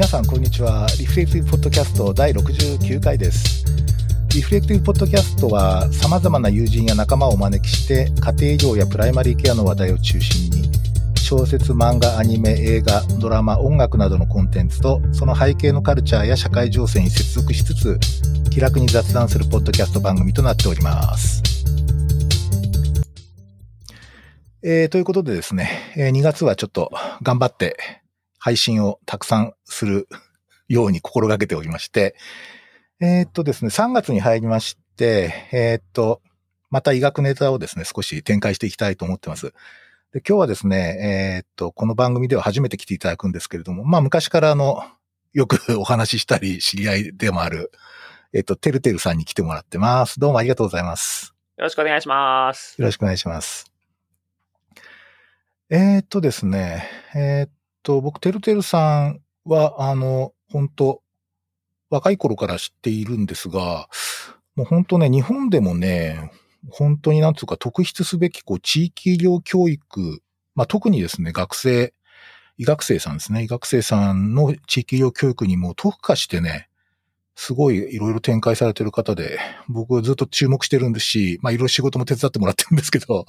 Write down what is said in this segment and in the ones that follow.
皆さんこんにちは。リフレクティブポッドキャスト第69回です。リフレクティブポッドキャストは様々な友人や仲間をお招きして家庭医療やプライマリーケアの話題を中心に小説、漫画、アニメ、映画、ドラマ、音楽などのコンテンツとその背景のカルチャーや社会情勢に接続しつつ気楽に雑談するポッドキャスト番組となっております。えー、ということでですね、えー、2月はちょっと頑張って配信をたくさんするように心がけておりまして、えー、っとですね、3月に入りまして、えー、っと、また医学ネタをですね、少し展開していきたいと思ってます。で今日はですね、えー、っと、この番組では初めて来ていただくんですけれども、まあ昔からあの、よくお話ししたり知り合いでもある、えっと、てるてるさんに来てもらってます。どうもありがとうございます。よろしくお願いします。よろしくお願いします。えー、っとですね、えー、っと、僕、てるてるさんは、あの、本当若い頃から知っているんですが、もう本当ね、日本でもね、本当になんつうか特筆すべき、こう、地域医療教育、まあ、特にですね、学生、医学生さんですね、医学生さんの地域医療教育にも特化してね、すごいいろいろ展開されてる方で、僕はずっと注目してるんですし、まあいろいろ仕事も手伝ってもらってるんですけど、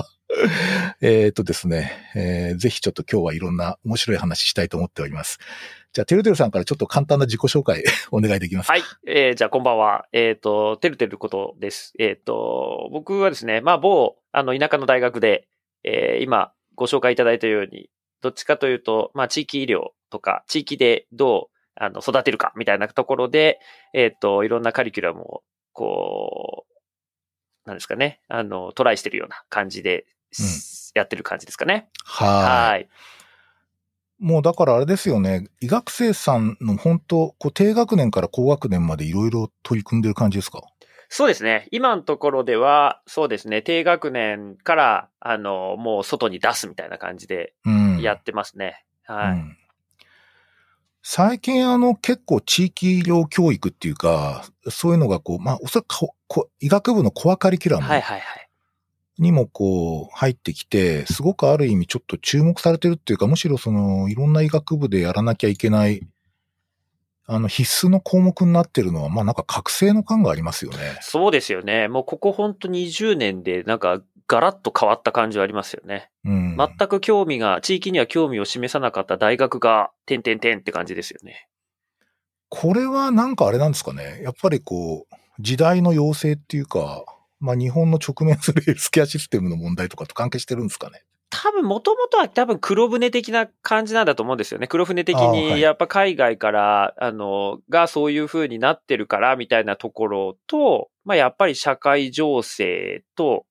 えっとですね、えー、ぜひちょっと今日はいろんな面白い話したいと思っております。じゃあ、てるてるさんからちょっと簡単な自己紹介 お願いできますか？はい。えー、じゃあ、こんばんは。えっ、ー、と、てるてることです。えっ、ー、と、僕はですね、まあ、某、あの、田舎の大学で、えー、今、ご紹介いただいたように、どっちかというと、まあ、地域医療とか、地域でどうあの、育てるか、みたいなところで、えっ、ー、と、いろんなカリキュラムを、こう、なんですかね、あの、トライしてるような感じで、うん、やってる感じですかね。はい。もうだからあれですよね、医学生さんの本当、こう低学年から高学年までいろいろ取り組んでる感じですか？そうですね。今のところでは、そうですね、低学年から、あの、もう外に出すみたいな感じでやってますね。うん、はい、うん、最近あの結構地域医療教育っていうか、そういうのがこう、まあおそらく医学部のコアカリキュラムにもこう入ってきて、すごくある意味ちょっと注目されてるっていうか、むしろそのいろんな医学部でやらなきゃいけない、あの必須の項目になってるのは、まあなんか覚醒の感がありますよね。そうですよね。もうここ本当20年でなんかガラッと変わった感じはありますよね。うん、全く興味が、地域には興味を示さなかった大学が、てんてんてんって感じですよね。これはなんかあれなんですかね。やっぱりこう、時代の要請っていうか、まあ日本の直面するヘルスケアシステムの問題とかと関係してるんですかね。多分、もともとは多分黒船的な感じなんだと思うんですよね。黒船的に、やっぱ海外から、あの、がそういう風になってるから、みたいなところと、まあやっぱり社会情勢と、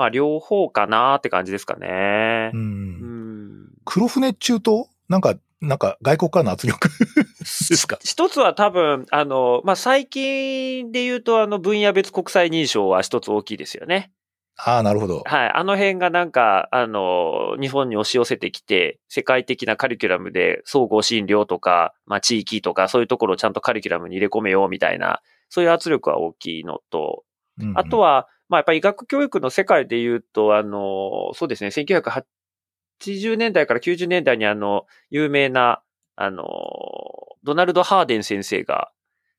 まあ、両方かなって感じですかね。うん。うん、黒船中東なんか、なんか外国からの圧力 ですか？一つは多分、あの、まあ、最近で言うと、あの、分野別国際認証は一つ大きいですよね。ああ、なるほど。はい。あの辺がなんか、あの、日本に押し寄せてきて、世界的なカリキュラムで総合診療とか、まあ、地域とか、そういうところをちゃんとカリキュラムに入れ込めようみたいな、そういう圧力は大きいのと、うんうん、あとは、まあやっぱり医学教育の世界で言うと、あの、そうですね、1980年代から90年代にあの、有名な、あの、ドナルド・ハーデン先生が、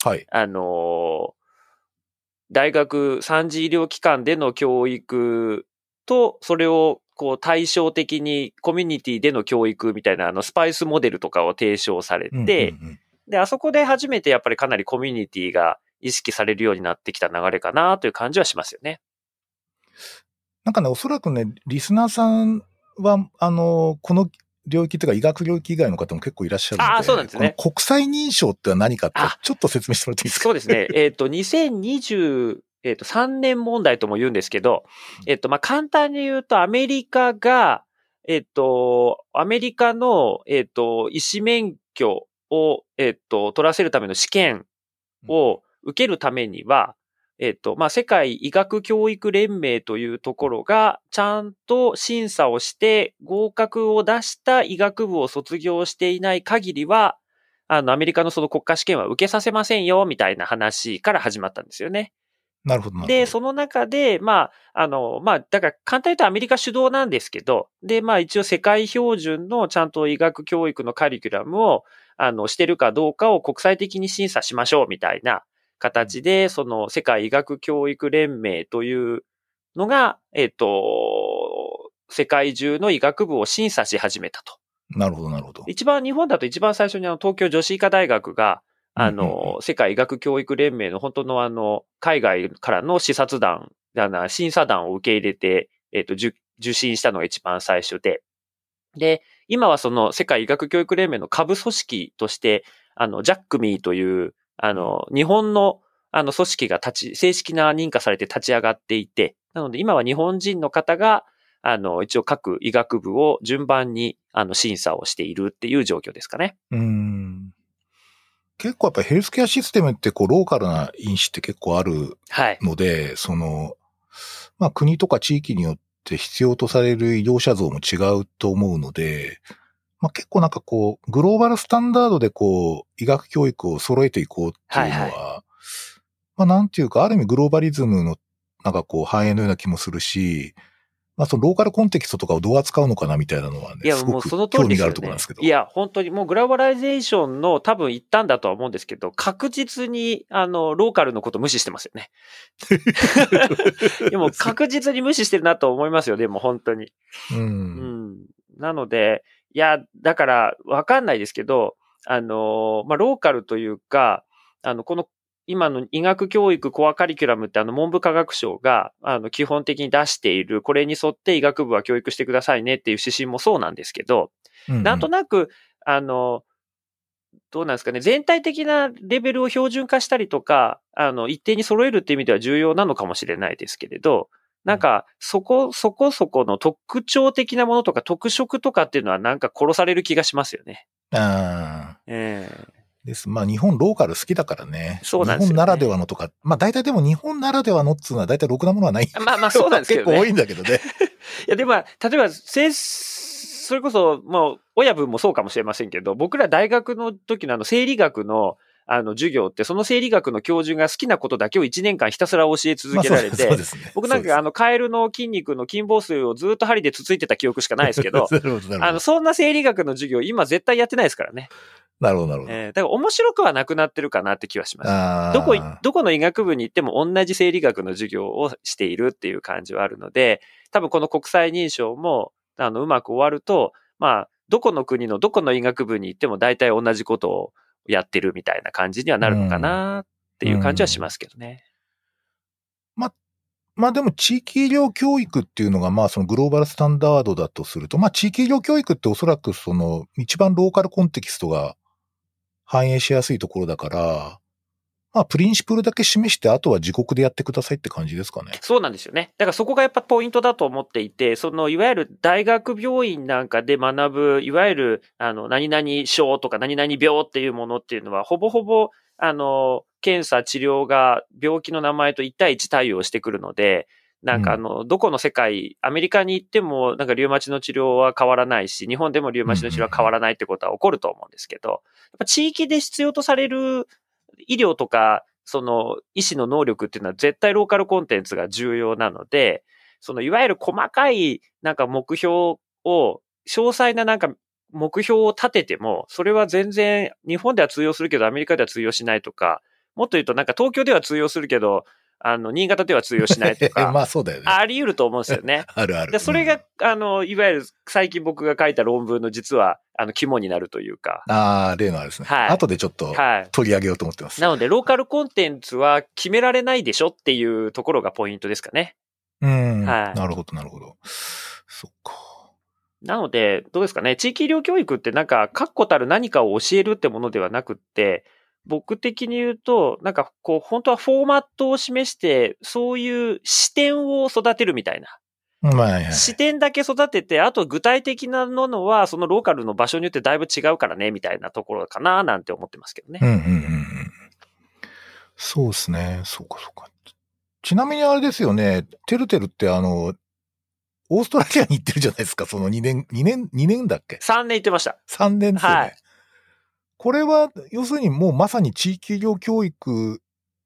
はい。あの、大学三次医療機関での教育と、それをこう対照的にコミュニティでの教育みたいなあのスパイスモデルとかを提唱されて、で、あそこで初めてやっぱりかなりコミュニティが意識されるようになってきた流れかなという感じはしますよね。なんかね、おそらくね、リスナーさんは、あの、この領域というか医学領域以外の方も結構いらっしゃるので、あそうなんですね。国際認証って何かってちょっと説明してもらっていいですか？そうですね。えっ、ー、と、2020、えっ、ー、と、3年問題とも言うんですけど、えっ、ー、と、まあ、簡単に言うと、アメリカが、えっ、と、アメリカの、えっ、と、医師免許を、えっ、と、取らせるための試験を受けるためには、えっ、と、まあ、世界医学教育連盟というところが、ちゃんと審査をして合格を出した医学部を卒業していない限りは、あの、アメリカのその国家試験は受けさせませんよ、みたいな話から始まったんですよね。なるほど。で、その中で、まあ、あの、まあ、だから簡単に言うとアメリカ主導なんですけど、で、まあ一応世界標準のちゃんと医学教育のカリキュラムを、あの、してるかどうかを国際的に審査しましょうみたいな形で、その世界医学教育連盟というのが、えっ、と、世界中の医学部を審査し始めたと。なるほど、なるほど。一番、日本だと一番最初にあの、東京女子医科大学が、あの、世界医学教育連盟の本当のあの、海外からの視察団、審査団を受け入れて、えっ、と、受受診したのが一番最初で。で、今はその世界医学教育連盟の下部組織として、あの、ジャックミーという、あの、日本の、あの、組織が立ち、正式な認可されて立ち上がっていて、なので今は日本人の方が、あの、一応各医学部を順番に、あの、審査をしているっていう状況ですかね。うーん。結構やっぱりヘルスケアシステムってこうローカルな因子って結構あるはい。ので、その、まあ国とか地域によって必要とされる医療者像も違うと思うので、まあ結構なんかこう、グローバルスタンダードでこう、医学教育を揃えていこうっていうのは、はいまあなんていうか、ある意味グローバリズムのなんかこう反映のような気もするし、まあそのローカルコンテキストとかをどう扱うのかなみたいなのはね、いや、もうその通興味があるところなんですけど。。いや、本当にもうグローバライゼーションの多分一端だとは思うんですけど、確実に、あの、ローカルのこと無視してますよね。でも確実に無視してるなと思いますよ、でも本当に。う。うんん。なので、いや、だから、わかんないですけど、あの、まあ、ローカルというか、あの、この、今の医学教育コアカリキュラムってあの文部科学省があの基本的に出している、これに沿って医学部は教育してくださいねっていう指針もそうなんですけど、うんなんとなく、あの、どうなんですかね、全体的なレベルを標準化したりとか、あの、一定に揃えるっていう意味では重要なのかもしれないですけれど、なんか、そこ、そこそこの特徴的なものとか特色とかっていうのはなんか殺される気がしますよね。ああ。ええです。まあ日本ローカル好きだからね。そうなんですよね日本ならではのとか、まあ大体でも日本ならではのっつうのは大体ろくなものはない。まあまあそうなんですけどね。結構多いんだけどね。いや、でも、例えば、それこそ、もう、親分もそうかもしれませんけど、僕ら大学の時のあの、生理学の、あの、授業って、その生理学の教授が好きなことだけを1年間ひたすら教え続けられて、まあね。僕なんか、あの、の、カエルの筋肉の筋房数をずっと針でつついてた記憶しかないですけど、ど。あの、そんな生理学の授業、今絶対やってないですからね。なるほど、なるほど。えーだから面白くはなくなってるかなって気はします。どこい、どこの医学部に行っても同じ生理学の授業をしているっていう感じはあるので、多分この国際認証も、あの、うまく終わると、まあ、どこの国のどこの医学部に行っても大体同じことをやってるみたいな感じにはなるのかなっていう感じはしますけどね。まあでも地域医療教育っていうのがまあそのグローバルスタンダードだとすると、まあ地域医療教育っておそらくその一番ローカルコンテキストが反映しやすいところだから、まあプリンシプルだけ示してあとは自国でやってくださいって感じですかね。そうなんですよね。だからそこがやっぱポイントだと思っていて、そのいわゆる大学病院なんかで学ぶ、いわゆるあの何々症とか何々病っていうものっていうのは、ほぼほぼあの検査治療が病気の名前と1対1対応してくるので、なんかあの、どこの世界、アメリカに行っても、なんかリウマチの治療は変わらないし、日本でもリウマチの治療は変わらないってことは起こると思うんですけど、やっぱ地域で必要とされる医療とか、その医師の能力っていうのは絶対ローカルコンテンツが重要なので、そのいわゆる細かいなんか目標を、詳細ななんか目標を立てても、それは全然日本では通用するけどアメリカでは通用しないとか、もっと言うとなんか東京では通用するけど、あの、新潟では通用しないとか、まあそうだよね。あり得ると思うんですよね。あるある。で、それが、あの、いわゆる最近僕が書いた論文の実は、あの、肝になるというか。うん、ああ、例のあれですね。はい後でちょっとはい。取り上げようと思ってます。なので、ローカルコンテンツは決められないでしょっていうところがポイントですかね。うん。はいなるほど、なるほど。そっか。なので、どうですかね。地域医療教育ってなんか、確固たる何かを教えるってものではなくって、僕的に言うと、なんかこう、本当はフォーマットを示して、そういう視点を育てるみたいな。まあ、はいはい。視点だけ育てて、あと具体的なものは、そのローカルの場所によってだいぶ違うからね、みたいなところかな、なんて思ってますけどねう。んうんうんうん。そうですね。そうかそうか。ちなみにあれですよね。てるてるってあの、オーストラリアに行ってるじゃないですか。その2年、2年、2年だっけ？3年言ってました。?3 年ですよね。はいこれは、要するにもうまさに地域医療教育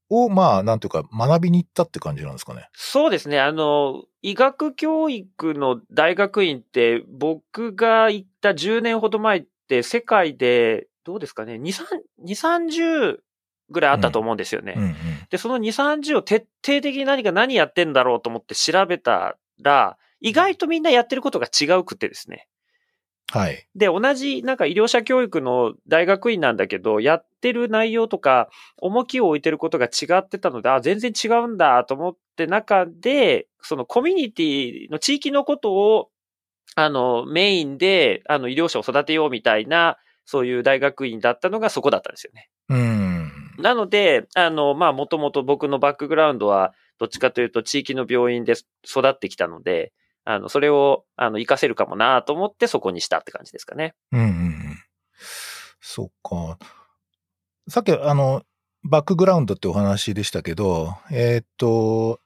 を、まあ、なんていうか、学びに行ったって感じなんですかね？そうですね。あの、医学教育の大学院って、僕が行った10年ほど前って、世界でどうですかね、2、3、2、30ぐらいあったと思うんですよね。うんうん。で、その2、30を徹底的に何か何やってんだろうと思って調べたら、意外とみんなやってることが違うくてですね。はい。で、同じなんか医療者教育の大学院なんだけど、やってる内容とか、重きを置いてることが違ってたので、あ、全然違うんだと思って中で、そのコミュニティの地域のことを、あの、メインで、あの、医療者を育てようみたいな、そういう大学院だったのがそこだったんですよね。うん。なので、あの、まあ、もともと僕のバックグラウンドは、どっちかというと地域の病院で育ってきたので、あの、それを、あの、活かせるかもなと思ってそこにしたって感じですかね。うんうんうん。そっか。さっき、あの、バックグラウンドってお話でしたけど、えーっと、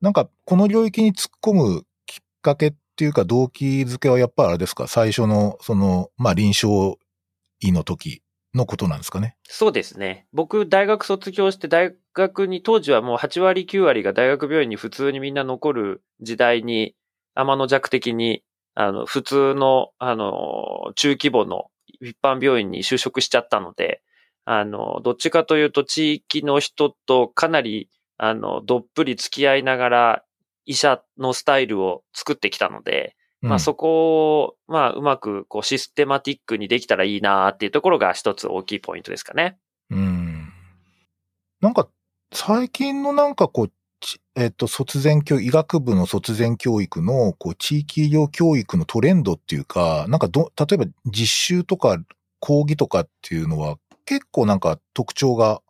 なんか、この領域に突っ込むきっかけっていうか動機づけはやっぱりあれですか？最初の、その、まあ、臨床医の時のことなんですかね？そうですね。僕、大学卒業して大学に、当時はもう8割9割が大学病院に普通にみんな残る時代に、天の弱的に、あの、普通の、あの、中規模の一般病院に就職しちゃったので、あの、どっちかというと地域の人とかなり、あの、どっぷり付き合いながら医者のスタイルを作ってきたので、まあそこを、まあうまくこうシステマティックにできたらいいなっていうところが一つ大きいポイントですかね。うん。なんか、最近のなんかこう、ちえっと、卒前教育、医学部の卒前教育の、こう、地域医療教育のトレンドっていうか、なんかど、例えば実習とか講義とかっていうのは、結構なんか特徴が、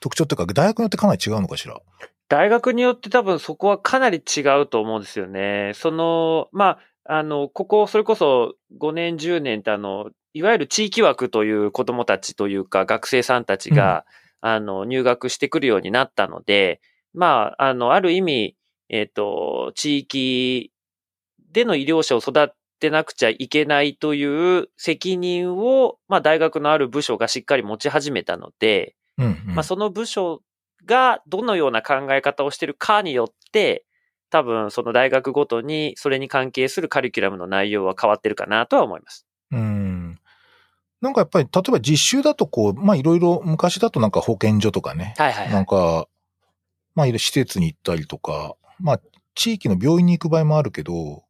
特徴っていうか、大学によってかなり違うのかしら？大学によって多分そこはかなり違うと思うんですよね。その、まあ、あの、ここ、それこそ5年、10年ってあの、いわゆる地域枠という子供たちというか学生さんたちが、あの、入学してくるようになったので、まあ、あの、ある意味、えっ、と、地域での医療者を育てなくちゃいけないという責任を、まあ、大学のある部署がしっかり持ち始めたので、うん、うん。まあ、その部署がどのような考え方をしているかによって、多分その大学ごとにそれに関係するカリキュラムの内容は変わってるかなとは思います。うん。なんかやっぱり、例えば実習だとこう、まあいろいろ、昔だとなんか保健所とかね、はいはい、はなんい。か、まあ、いろいろ施設に行ったりとか、まあ、地域の病院に行く場合もあるけど、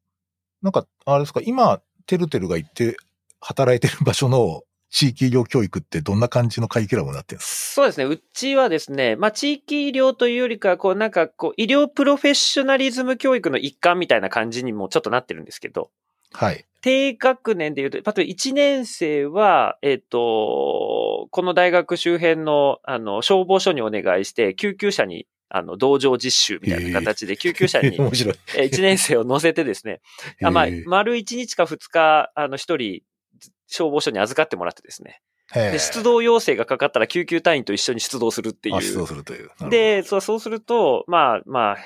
なんか、あれですか、今、てるてるが行って働いてる場所の地域医療教育ってどんな感じのカリキュラムになってるんですそうですね。うちはですね、まあ、地域医療というよりかは、こう、なんか、こう、医療プロフェッショナリズム教育の一環みたいな感じにもちょっとなってるんですけど、かはい。低学年で言うと、例えば1年生は、えっ、と、この大学周辺の、あの、消防署にお願いして、救急車に、あの、同乗実習みたいな形で、救急車に、面白い。え1年生を乗せてですね、あまあ丸1日か2日、あの、1人、消防署に預かってもらってですね。で、出動要請がかかったら救急隊員と一緒に出動するっていあ、出動う。するという。で、そうそうすると、まあまあ、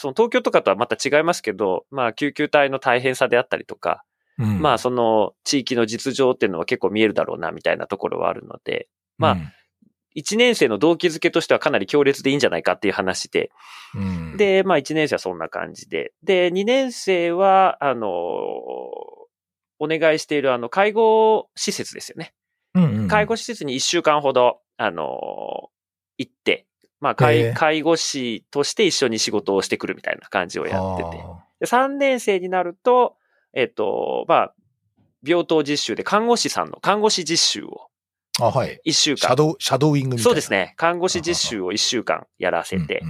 その東京とかとはまた違いますけど、まあ救急隊の大変さであったりとか、うん。まあその地域の実情っていうのは結構見えるだろうなみたいなところはあるので、まあ1年生の動機づけとしてはかなり強烈でいいんじゃないかっていう話で、うん。うん、で、まあ1年生はそんな感じで、で、2年生は、あの、お願いしているあの介護施設ですよね。うんうん。うん介護施設に1週間ほど、あの、行って、まあへ介、え介護士として一緒に仕事をしてくるみたいな感じをやってて。あで3年生になると、えっと、まあ、病棟実習で看護師さんの看護師実習をーあ、はい。1週間。シャドウ、シャドウイングみたいな。そうですね。看護師実習を1週間やらせて。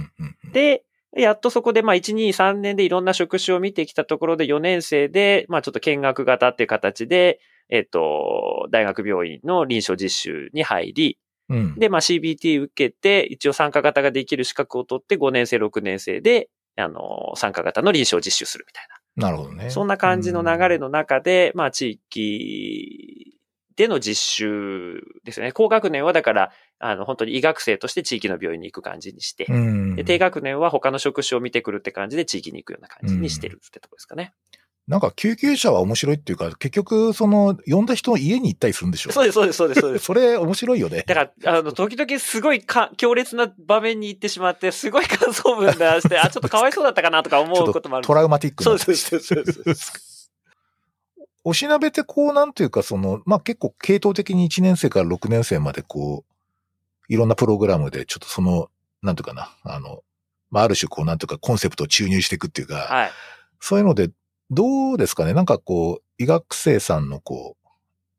で、やっとそこで、まあ、1、2、3年でいろんな職種を見てきたところで、4年生で、まあ、ちょっと見学型っていう形で、えっと、大学病院の臨床実習に入り、うん、で、まあ、CBT 受けて、一応参加型ができる資格を取って、5年生、6年生で、あの、参加型の臨床実習するみたいなるほどね。な。そんな感じの流れの中で、まあ、地域での実習ですよね。高学年はだから、あの、本当に医学生として地域の病院に行く感じにして、うん。で低学年は他の職種を見てくるって感じで地域に行くような感じにしてるってとこですかね。なんか救急車は面白いっていうか、結局、その、呼んだ人の家に行ったりするんでしょそうです、そうです、そうです、そうです。それ面白いよね。だから、あの、時々すごいか強烈な場面に行ってしまって、すごい感想文出して、あ、ちょっとかわいそうだったかなとか思うこともある。トラウマティックなそうそうそうそうそう。おしなべてこう、なんていうか、その、まあ、結構系統的に1年生から6年生までこう、いろんなプログラムで、ちょっとその、なんていうかな、あの、まあ、ある種こう、なんていうか、コンセプトを注入していくっていうか、はい。そういうので、どうですかね？なんかこう、医学生さんのこう、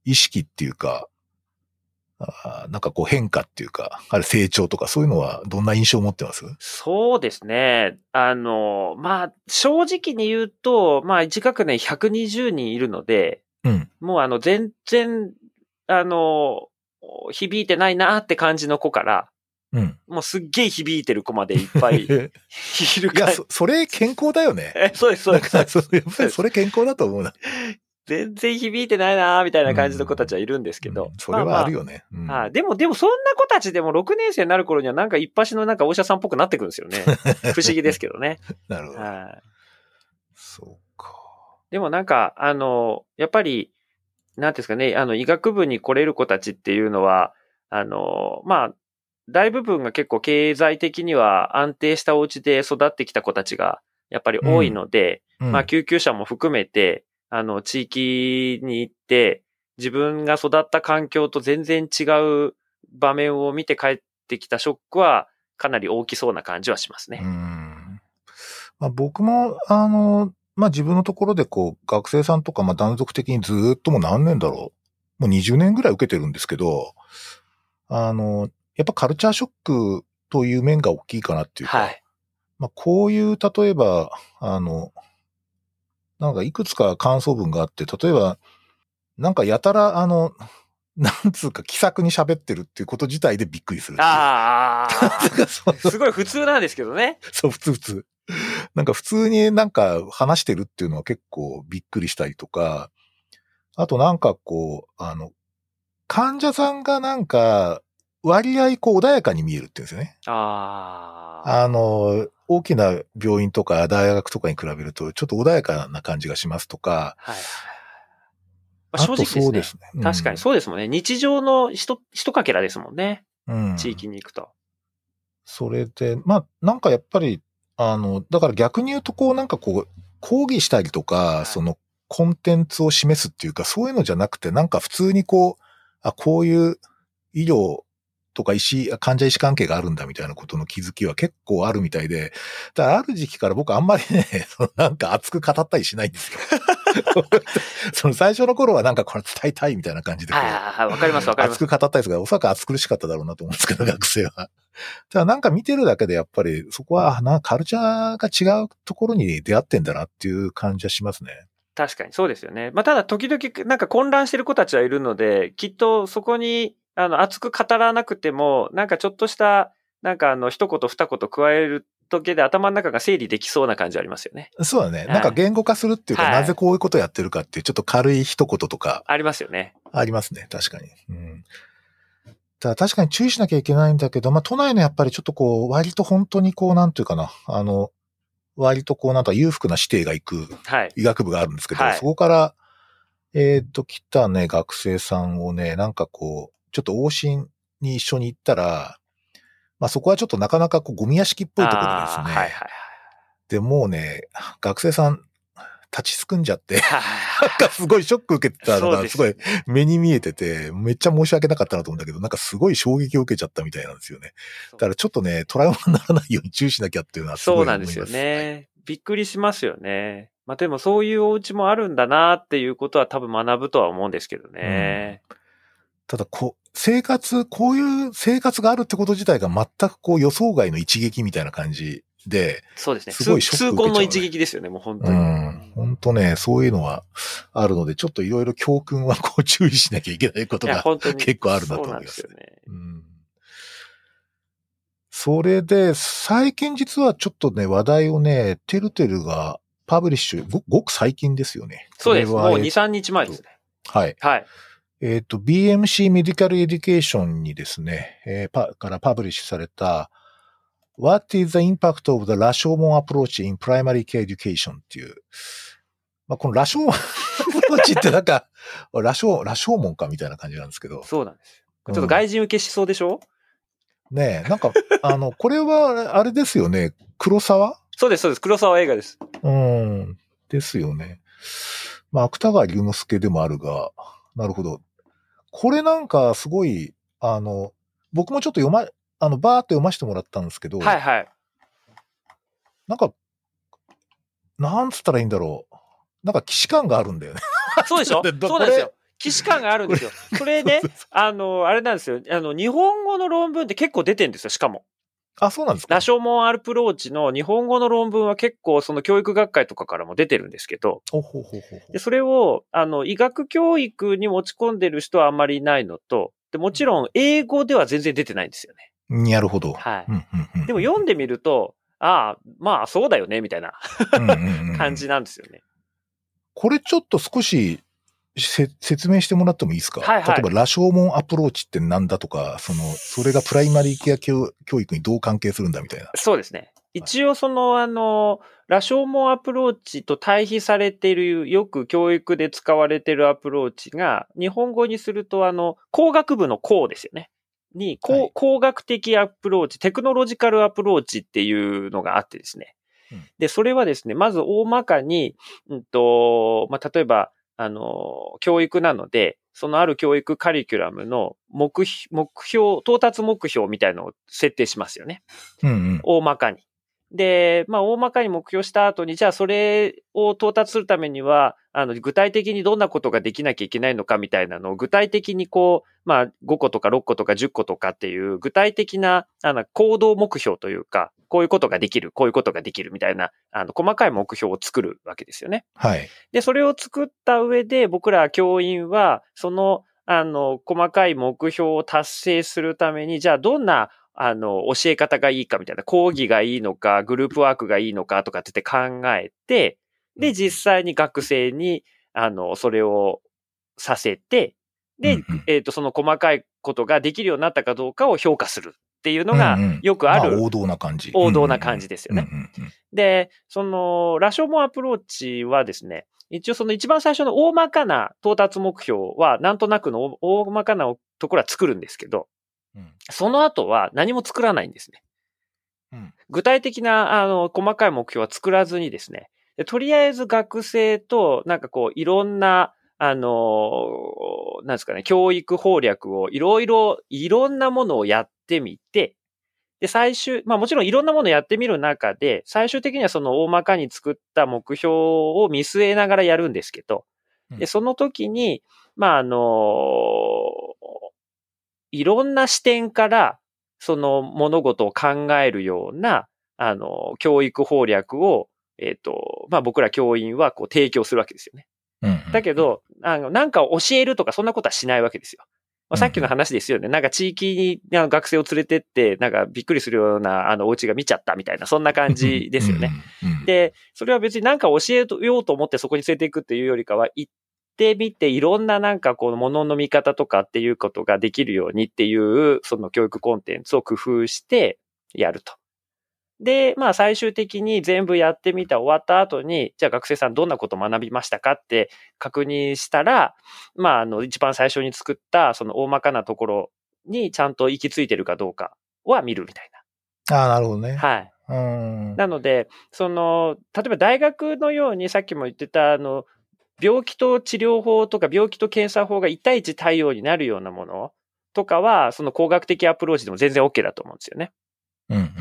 意識っていうか、あーなんかこう変化っていうか、あれ成長とかそういうのはどんな印象を持ってます？そうですね。あの、まあ、正直に言うと、まあ、1学年120人いるので、うん。もうあの、全然、あの、響いてないなって感じの子から、うん。もうすっげえ響いてる子までいっぱい いるいや、かそ、それ健康だよね。え、そうです、そうです。やっぱりそれ健康だと思うな。全然響いてないなみたいな感じの子たちはいるんですけど。うんそれはあるよ。よね。うんはい。でも、でもそんな子たちでも6年生になる頃にはなんか一発のなんかお医者さんっぽくなってくるんですよね。不思議ですけどね。なるほど。はい。そうか。でもなんか、あの、やっぱり、なんですかね、あの、医学部に来れる子たちっていうのは、あの、まあ、大部分が結構経済的には安定したお家で育ってきた子たちが、やっぱり多いので、うんまあ、救急車も含めて、あの、地域に行って、自分が育った環境と全然違う場面を見て帰ってきたショックは、かなり大きそうな感じはしますうね。ん。まあ、僕も、あの、まあ、自分のところでこう、学生さんとか、まあ、断続的にずーっともう何年だろう。もう20年ぐらい受けてるんですけど、あの、やっぱカルチャーショックという面が大きいかなっていうか、はい。まあ、こういう、例えば、あの、なんかいくつか感想文があって、例えば、なんかやたら、あの、なんつうか気さくに喋ってるっていうこと自体でびっくりする。ああ、すごい普通なんですけどね。そう、普通普通。なんか普通になんか話してるっていうのは結構びっくりしたりとか、あとなんかこう、あの、患者さんがなんか割合こう穏やかに見えるっていうんですよね。ああ。あの、大きな病院とか大学とかに比べるとちょっと穏やかな感じがしますとか、はい。まあ、正直ですね。そうですね。うん確かにそうですもんね。日常のひと、ひとかけらですもんね。うん地域に行くと。それで、まあ、なんかやっぱり、あの、だから逆に言うと、こう、なんかこう、講義したりとか、いその、コンテンツを示すっていうか、そういうのじゃなくて、なんか普通にこう、あ、こういう医療とか医師、患者医師関係があるんだみたいなことの気づきは結構あるみたいで、だからある時期から僕あんまりね、そ のなんか熱く語ったりしないんですよ。その最初の頃はなんかこれ伝えたいみたいな感じでこう、はいはいはい。わかりますわかります。熱く語ったりするから、おそらく熱苦しかっただろうなと思うんですけど、学生は。ただなんか見てるだけでやっぱりそこはなカルチャーが違うところに出会ってんだなっていう感じはしますね。確かにそうですよね。まあ、ただ時々なんか混乱してる子たちはいるので、きっとそこに、あの、熱く語らなくても、なんかちょっとした、なんかあの、一言二言加えるだけで頭の中が整理できそうな感じありますよね。そうだね。いなんか言語化するっていうか、はいなぜこういうことやってるかっていうちょっと軽い一言とかありますよね。ありますね。確かに。うん。ただ確かに注意しなきゃいけないんだけど、まあ都内のやっぱりちょっとこう、割と本当にこう、なんていうかな、あの、割とこうなんか裕福な指定が行くはい。医学部があるんですけど、はいそこから、えっ、と、来たね、学生さんをね、なんかこう、ちょっと往診に一緒に行ったら、まあそこはちょっとなかなかこうゴミ屋敷っぽいところでですね。あーはいはいで、もうね、学生さん立ちすくんじゃって、はい。なんか すごいショック受けてたのがすごい目に見えてて、めっちゃ申し訳なかったなと思うんだけど、なんかすごい衝撃を受けちゃったみたいなんですよね。だからちょっとね、トラウマにならないように注意しなきゃっていうのはすごいそう思います。なんですよね。びっくりしますよね。まあでもそういうお家もあるんだなっていうことは多分学ぶとは思うんですけどね。ただ、こう、生活、こういう生活があるってこと自体が全くこう予想外の一撃みたいな感じで、そうですね。すごいショック痛恨の一撃ですよね、もう本当うに。ん、本当ね、そういうのはあるので、ちょっといろいろ教訓はこう注意しなきゃいけないことが本当に。結構あるなと思いますそうなんですよね。うんそれで、最近実はちょっとね、話題をね、てるてるが publish、ごごく最近ですよね。そうです。もう2、これはえ3日前ですね。はい。はい。えっ、と、BMC メディカルエデュケーションにですね、えーパから publish された What is the impact of the 羅生門 approach in primary care education っていう、まあ、このラショーモンアプローチってなんか、ラショー、ラショーモンかみたいな感じなんですけど、そうなんですよ。ちょっと外人受けしそうでしょ、ねえ、なんか、あの、これは、あれですよね、黒沢？そうです、そうです。黒沢映画です。うん。ですよね。まあ、芥川龍之介でもあるが、なるほど。これなんかすごい、あの、僕もちょっと読ま、あの、バーって読ませてもらったんですけど、はいはい。なんか、なんつったらいいんだろう。なんか既視感があるんだよね。そうでしょ？そうなんですよ。既視感があるんですよ。それでそうそう、あの、あれなんですよ。あの、日本語の論文って結構出てるんですよ、しかも。あ、そうなんですか？ラショモンアルプローチの日本語の論文は結構その教育学会とかからも出てるんですけど、ほうほうほで、それを、あの、医学教育に持ち込んでる人はあんまりいないのと、で、もちろん英語では全然出てないんですよね。なるほど。はい。うんうんうんでも読んでみると、ああ、まあそうだよね、みたいなうんうんうん 感じなんですよね。これちょっと少しせ説明してもらってもいいですか？はいはい例えば、羅生門アプローチってなんだとか、その、それがプライマリーケア教教育にどう関係するんだみたいな。そうですね。一応その、あの、羅生門アプローチと対比されている、よく教育で使われているアプローチが、日本語にすると、あの、工学部の工ですよね。に、工はい工学的アプローチ、テクノロジカルアプローチっていうのがあってですね。うんで、それはですね、まず大まかに、うんと、まあ、例えば、あの、教育なので、そのある教育カリキュラムの目標、目標、到達目標みたいのを設定しますよね。うんうん。大まかに。で、まあ、大まかに目標した後に、じゃあそれを到達するためには、あの、具体的にどんなことができなきゃいけないのかみたいなのを具体的にこう、まあ、5個とか6個とか10個とかっていう具体的な、あの、行動目標というか、こういうことができる、こういうことができるみたいな、あの、細かい目標を作るわけですよね。はい。で、それを作った上で、僕ら教員は、その、あの、細かい目標を達成するために、じゃあどんな、あの、教え方がいいかみたいな、講義がいいのか、グループワークがいいのかとかって言って考えて、で、実際に学生に、あの、それをさせて、で、えっ、と、その細かいことができるようになったかどうかを評価するっていうのがうんうん、よくある、ま王道な感じ。王道な感じですよね。うんうんうんで、その、ラショモンアプローチはですね、一応その一番最初の大まかな到達目標は、なんとなくの大まかなところは作るんですけど、うん。その後は何も作らないんですね。うん。具体的な、あの、細かい目標は作らずにですね、でとりあえず学生と、なんかこう、いろんな、あの、なんですかね、教育攻略をいろいろ、いろんなものをやってみて、で、最終、まあもちろんいろんなものをやってみる中で、最終的にはその大まかに作った目標を見据えながらやるんですけど、で、うん。その時に、まああの、いろんな視点から、その物事を考えるような、あの、教育攻略を、えっ、と、まあ僕ら教員はこう提供するわけですよね。うんうんだけど、あの、なんか教えるとかそんなことはしないわけですよ。まあ、さっきうんの話ですよね。なんか地域にあの学生を連れてって、なんかびっくりするようなあのお家が見ちゃったみたいな、そんな感じですよね。。で、それは別になんか教えようと思ってそこに連れていくっていうよりかは、行ってみていろんななんかこう物の見方とかっていうことができるようにっていう、その教育コンテンツを工夫してやると。で、まあ最終的に全部やってみた終わった後に、じゃあ学生さんどんなこと学びましたかって確認したら、まああの一番最初に作ったその大まかなところにちゃんと行き着いてるかどうかは見るみたいああ、なるほどね。な。はい。うん。なので、その、例えば大学のようにさっきも言ってた、あの、病気と治療法とか病気と検査法が1対1対応になるようなものとかは、その工学的アプローチでも全然 OK だと思うんですよね。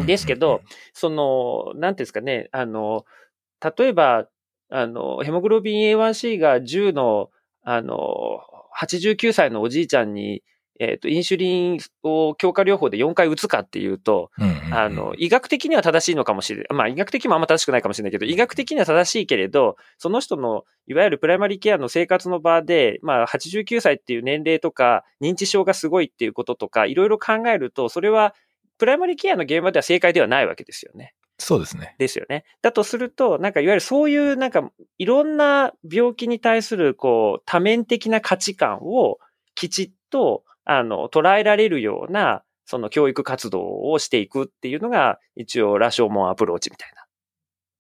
ですけど、その、なんていうんですかね、あの、例えば、あの、ヘモグロビン A1C が10の、あの、89歳のおじいちゃんに、えっ、と、インシュリンを強化療法で4回打つかっていうと、うんうんうんあの、医学的には正しいのかもしれない。まあ、医学的にもあんま正しくないかもしれないけど、医学的には正しいけれど、その人の、いわゆるプライマリーケアの生活の場で、まあ、89歳っていう年齢とか、認知症がすごいっていうこととか、いろいろ考えると、それは、プライマリーケアの現場では正解ではないわけですよね。そうですね。ですよね。だとすると、なんかいわゆるそういう、なんかいろんな病気に対する、こう、多面的な価値観をきちっと、あの、捉えられるような、その教育活動をしていくっていうのが、一応、羅生門アプローチみたいな。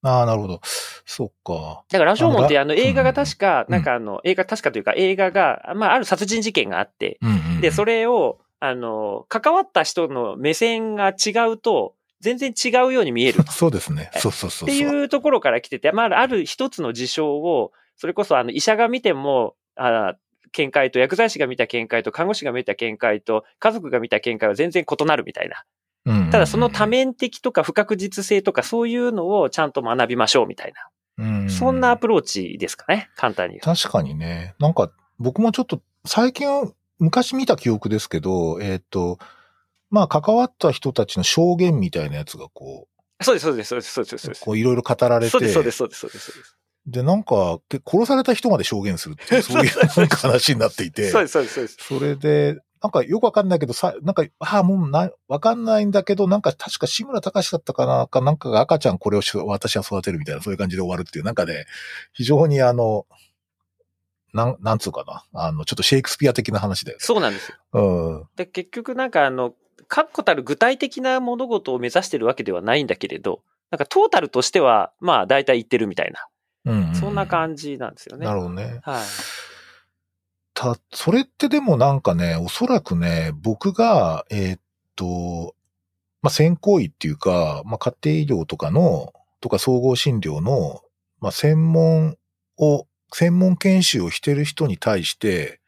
ああ、なるほど。そっか。だから、羅生門ってあの映画が確か、うんなんかあの、映画確かというか映画が、まあ、ある殺人事件があって、で、それを、あの、関わった人の目線が違うと、全然違うように見える。そうですね。そうそうそうそう。っていうところから来てて、まあ、ある一つの事象を、それこそあの医者が見ても、あ見解と、薬剤師が見た見解と、看護師が見た見解と、家族が見た見解は全然異なるみたいな。ただその多面的とか不確実性とかそういうのをちゃんと学びましょうみたいな。そんなアプローチですかね、簡単に言うと。確かにね。なんか、僕もちょっと、最近、昔見た記憶ですけど、えっ、と、まあ、関わった人たちの証言みたいなやつがこう、そうです、そうです、そうです。そう、ですこういろいろ語られて、そうです、そうです、そうです。でなんか、け殺された人まで証言するっていう、そういう話になっていて、そうです、そうです、そうです。それで、なんかよくわかんないけど、さ、なんか、ああ、もうな、わかんないんだけど、なんか確か志村隆だったかな、かなんかが赤ちゃんこれをし私は育てるみたいな、そういう感じで終わるっていう、なんかね、非常にあの、なん、なんつうかな、あの、ちょっとシェイクスピア的な話だよね。そうなんですよ。うん。で結局なんかあの、確固たる具体的な物事を目指してるわけではないんだけれど、なんかトータルとしては、まあ大体言ってるみたいな、うん、うん。そんな感じなんですよね。なるほどね。はい。た、それってでもなんかね、おそらくね、僕が、えーっと、まあ、先行医っていうか、まあ、家庭医療とかの、とか総合診療の、まあ、専門を、専門研修をしてる人に対して、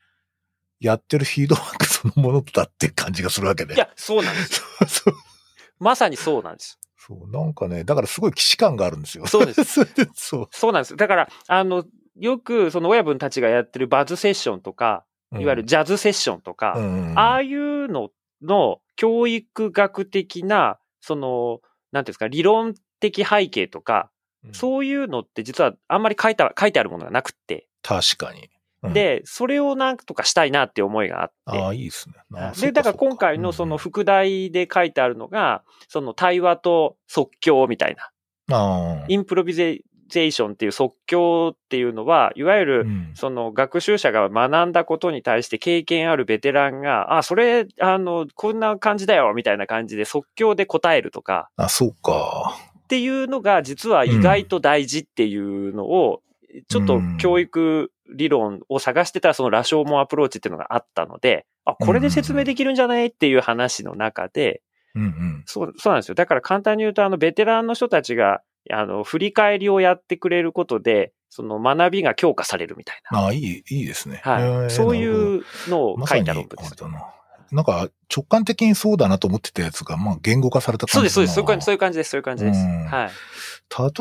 やってるフィードバックそのものだって感じがするわけね。いや、そうなんですよ。まさにそうなんです。そう、なんかね、だからすごい既視感があるんですよ。そうです。そう。そうなんです。だから、あの、よくその親分たちがやってるバズセッションとか、いわゆるジャズセッションとか、うん、ああいうのの教育学的な、その、なんていうんですか、理論的背景とか、うんそういうのって実はあんまり書いた、書いてあるものがなくって、確かに。うん、で、それをなんとかしたいなって思いがあって、ああ、いいですね。で、だから今回のその、副題で書いてあるのが、その対話と即興みたいな、ああ。インプロビゼーションっていう即興っていうのは、いわゆるうん。その学習者が学んだことに対して経験あるベテランが、あ、それ、あの、こんな感じだよ、みたいな感じで即興で答えるとか、あ、そうか。っていうのが実は意外と大事っていうのを、ちょっと教育理論を探してたらその羅生門アプローチっていうのがあったので、あ、これで説明できるんじゃないっていう話の中で、うんうん。そう、そうなんですよ。だから簡単に言うと、あの、ベテランの人たちが、あの、振り返りをやってくれることで、その学びが強化されるみたいな。ああ、いい、いいですね。はい。そういうのを書いた論文です。まな。なんか、直感的にそうだなと思ってたやつが、まあ、言語化されたそうです、感じそうです。そういう感じ、じそういう感じです。そういう感じです。うんはい。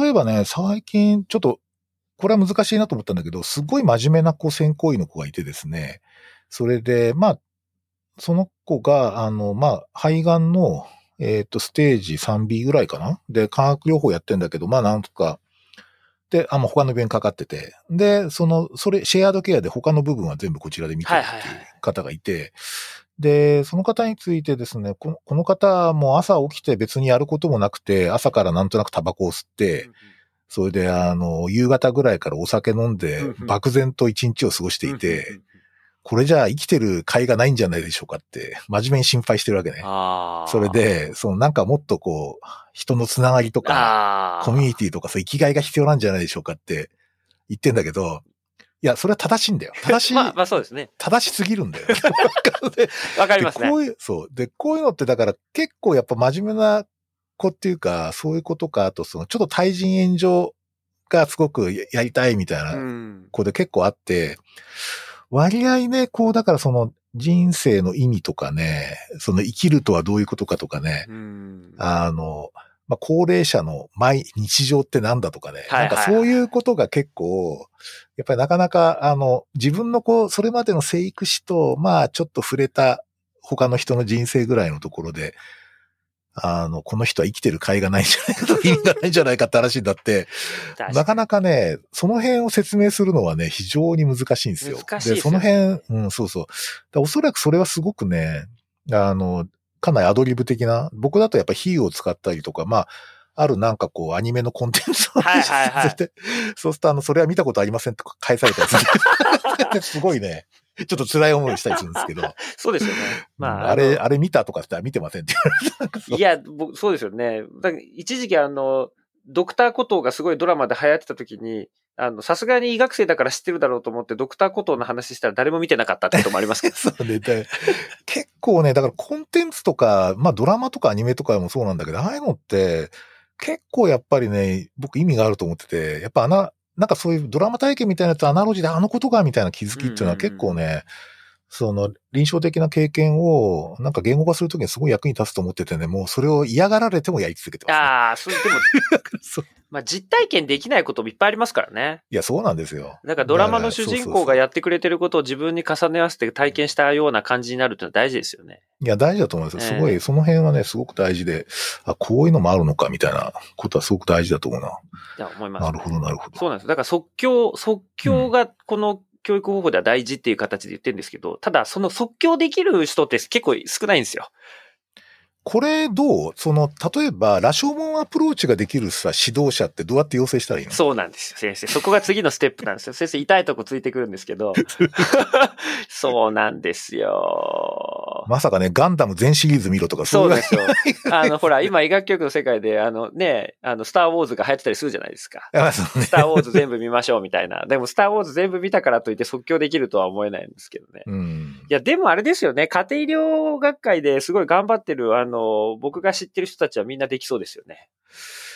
例えばね、最近、ちょっと、これは難しいなと思ったんだけど、すごい真面目な子、専攻医の子がいてですね、それで、まあ、その子が、あの、まあ、肺がんの、えっ、と、ステージ 3B ぐらいかな？で、化学療法やってんだけど、まあ、なんとか、で、あ、もう他の病院かかってて、で、その、それ、シェアードケアで他の部分は全部こちらで見てるっていうはいはいはい。方がいて、で、その方についてですね、このこの方も朝起きて別にやることもなくて、朝からなんとなくタバコを吸って、それで、あの、夕方ぐらいからお酒飲んで漠然と一日を過ごしていてう、んこれじゃあ生きてる甲斐がないんじゃないでしょうかって、真面目に心配してるわけね。それ、で、そのなんかもっとこう、人のつながりとか。コミュニティとかそう生きがいが必要なんじゃないでしょうかって言ってんだけど、いや、それは正しいんだよ。正しい、まあ、まあそうですね。正しすぎるんだよ。で わかりますね。でこういう、そう。で、こういうのってだから結構やっぱ真面目な子っていうか、そういう子とか、あとそのちょっと対人援助がすごくややりたいみたいなうん。子で結構あって、割合ね、こうだからその人生の意味とかね、その生きるとはどういうことかとかね、うん。あの、まあ、高齢者の毎日常ってなんだとかね、はいはいなんかそういうことが結構、やっぱりなかなか、あの、自分のこう、それまでの生育史と、まあ、ちょっと触れた他の人の人生ぐらいのところで、あの、この人は生きてる甲斐がないんじゃないかと、意味がないんじゃないかって話になって、なかなかね、その辺を説明するのはね、非常に難しいんですよ。難しいですよねその辺、うん、そうそう。おそらくそれはすごくね、あの、かなりアドリブ的な、僕だとやっぱ比喩を使ったりとか、まあ、あるなんかこう、アニメのコンテンツをはいはい そうすると、あの、それは見たことありませんとか返されたりする。すごいね、ちょっと辛い思いをしたりするんですけど、そうですよね。まあ、あれ、のあれ見たとかって見てませんって言われてなんかそういや、僕、そうですよね。一時期あの、ドクターコトーがすごいドラマで流行ってた時に、あの、さすがに医学生だから知ってるだろうと思って、ドクターコトーの話したら誰も見てなかったってこともありますけど。そうね。で結構ね、だからコンテンツとか、まあドラマとかアニメとかもそうなんだけど、ああいうのって、結構やっぱりね、僕意味があると思ってて、やっぱアナ、なんかそういうドラマ体験みたいなやつアナロジーであのことがみたいな気づきっていうのはうんうんうん結構ね、その臨床的な経験をなんか言語化するときにすごい役に立つと思っててね、もうそれを嫌がられてもやり続けてます、ね。ああ、そう、でも、そうまあ実体験できないこともいっぱいありますからね。いや、そうなんですよ。だからドラマの主人公がややってくれてることを自分に重ね合わせて体験したような感じになるってのは大事ですよね。いや、大事だと思いますよ。すごええい、その辺はね、すごく大事で、あ、こういうのもあるのかみたいなことはすごく大事だと思うな。いや、思います、なるほど、なるほど。そうなんです。だから即興、即興がこの教育方法では大事っていう形で言ってるんですけど、ただその即興できる人って結構少ないんですよ。これどう？その、例えば、羅生門アプローチができるさ、指導者ってどうやって養成したらいいの？そうなんですよ、先生。そこが次のステップなんですよ。先生、痛いとこついてくるんですけど。そうなんですよ。まさかね、ガンダム全シリーズ見ろとか、いそうですよ。あの、ほら、今医学教育の世界で、あのね、あの、スターウォーズが流行ってたりするじゃないですか。ねスターウォーズ全部見ましょうみたいな。でも、スターウォーズ全部見たからといって即興できるとは思えないんですけどね。うん。いや、でもあれですよね。家庭医療学会ですごい頑張ってる、あの、僕が知ってる人たちはみんなできそうですよね。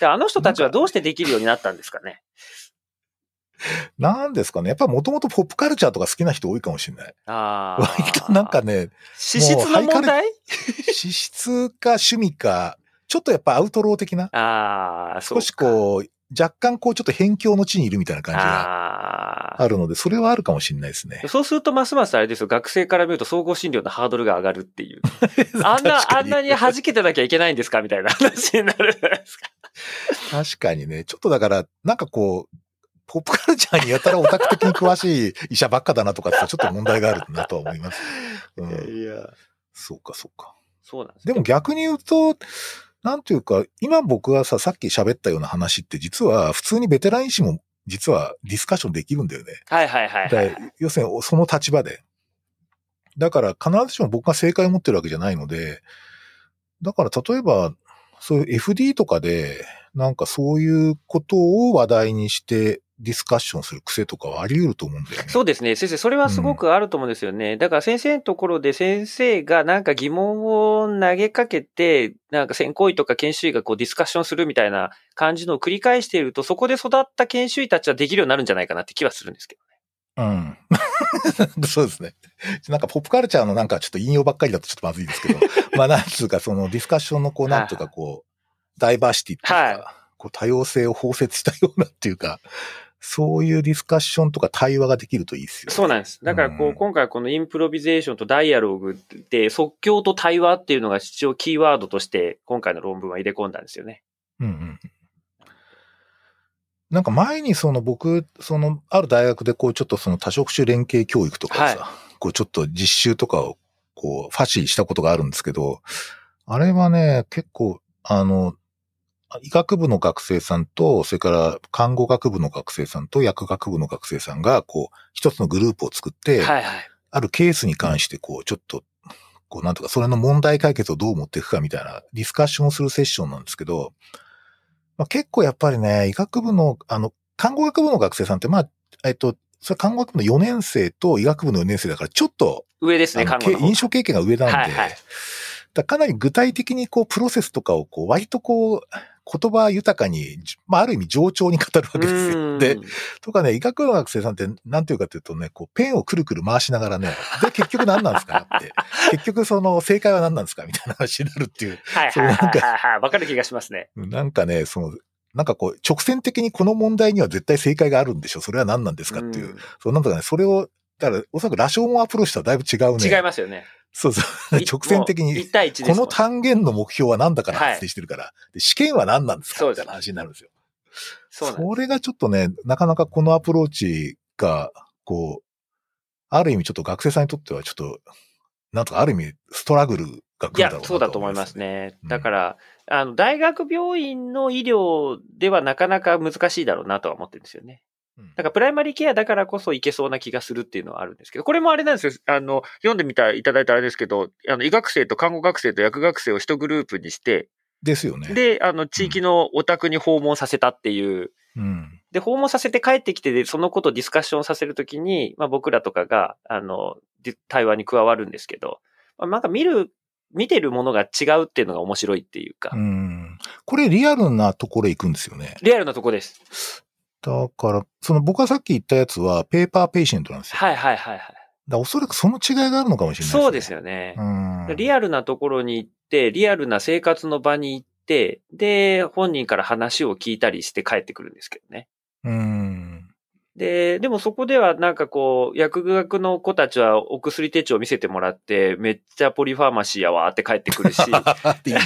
であの人たちはどうしてできるようになったんですかね？なんですかね。やっぱもともとポップカルチャーとか好きな人多いかもしれない。ああ。割となんか、ね、資質の問題？資質か趣味か、ちょっとやっぱアウトロー的な、ああ、少しこう、若干こうちょっと辺境の地にいるみたいな感じがあるので、それはあるかもしれないですね。そうするとますますあれですよ。学生から見ると総合診療のハードルが上がるっていう。あんな、あんなに弾けてなきゃいけないんですか？みたいな話になるじゃないですか？確かにね、ちょっとだから、なんかこう、ポップカルチャーにやたらオタク的に詳しい医者ばっかだなとかってちょっと問題があるなとは思います。うん、いや。そうか、そうか。そうなんですでも逆に言うと、なんていうか、今僕はさ、さっき喋ったような話って実は普通にベテラン医師も実はディスカッションできるんだよね。はいはいはい、はい。だ要するにその立場で。だから必ずしも僕が正解を持ってるわけじゃないので、だから例えば、そういう FD とかで、なんかそういうことを話題にしてディスカッションする癖とかはあり得ると思うんだよね。そうですね。先生、それはすごくあると思うんですよね。だから先生のところで先生がなんか疑問を投げかけて、なんか専攻医とか研修医がこうディスカッションするみたいな感じのを繰り返していると、そこで育った研修医たちはできるようになるんじゃないかなって気はするんですけどね。うん。そうですね。なんかポップカルチャーのなんかちょっと引用ばっかりだとちょっとまずいですけど、まあなんつうかそのディスカッションのこうなんとかこう、ダイバーシティっていうか、はこう多様性を包摂したようなっていうか、そういうディスカッションとか対話ができるといいですよね。そうなんです。だからこう、うん今回このインプロビゼーションとダイアログって即興と対話っていうのが一応キーワードとして今回の論文は入れ込んだんですよね。うんうん。なんか前にその僕、そのある大学でこうちょっとその多職種連携教育とかをさ、はこうちょっと実習とかをこうファシリしたことがあるんですけど、あれはね、結構あの、医学部の学生さんと、それから看護学部の学生さんと薬学部の学生さんが、こう、一つのグループを作って、はいはい。あるケースに関して、こう、ちょっと、こう、なんとか、それの問題解決をどう持っていくかみたいなディスカッションをするセッションなんですけど、まあ、結構やっぱりね、医学部の、あの、看護学部の学生さんって、まあ、えっと、それ看護学部の4年生と医学部の4年生だから、ちょっと、上ですね、看護印象経験が上なんで、はいはいだかなり具体的にこう、プロセスとかをこう、割とこう、言葉豊かに、じまあ、ある意味冗長に語るわけですうよ。んで、とかね、医学部の学生さんって、なんていうかというとね、こう、ペンをくるくる回しながらね、で、結局何なんですかって。結局その、正解は何なんですかみたいな話になるっていう。はいはいはい。わかる気がしますね。なんかね、その、なんかこう、直線的にこの問題には絶対正解があるんでしょそれは何なんですかっていう。んそう、なんとかね、それを、だから、おそらく羅生門アプローチとはだいぶ違うね。違いますよね。そうそう。直線的に1、対1ですもんこの単元の目標は何だからはい発生してるから、で試験は何なんですかみたいな話になるんですよ。そそれがちょっとね、なかなかこのアプローチが、こう、ある意味ちょっと学生さんにとってはちょっと、なんとかある意味ストラグルが来いやるだろうな、そうだと思います。ね。うんだから、あの、大学病院の医療ではなかなか難しいだろうなとは思ってるんですよね。うんだから、プライマリーケアだからこそいけそうな気がするっていうのはあるんですけど、これもあれなんですよ。あの、読んでみたいただいたあれですけど、あの、医学生と看護学生と薬学生を一グループにして、ですよね。で、あの、地域のお宅に訪問させたっていう、うん。で、訪問させて帰ってきて、でそのことをディスカッションさせるときに、まあ僕らとかが、あの、対話に加わるんですけど、まあ、なんか見る、見てるものが違うっていうのが面白いっていうか、うん。これリアルなところへ行くんですよね。リアルなとこです。だから、その僕がさっき言ったやつは paper patient なんですよ。はいはいはいはい。だおそらくその違いがあるのかもしれないそうですよ。よね。うん。リアルなところに行って、リアルな生活の場に行って、で、本人から話を聞いたりして帰ってくるんですけどね。うん。で、でもそこではなんかこう、薬学の子たちはお薬手帳見せてもらって、めっちゃ polypharmacy やわーって帰ってくるし、っていいね。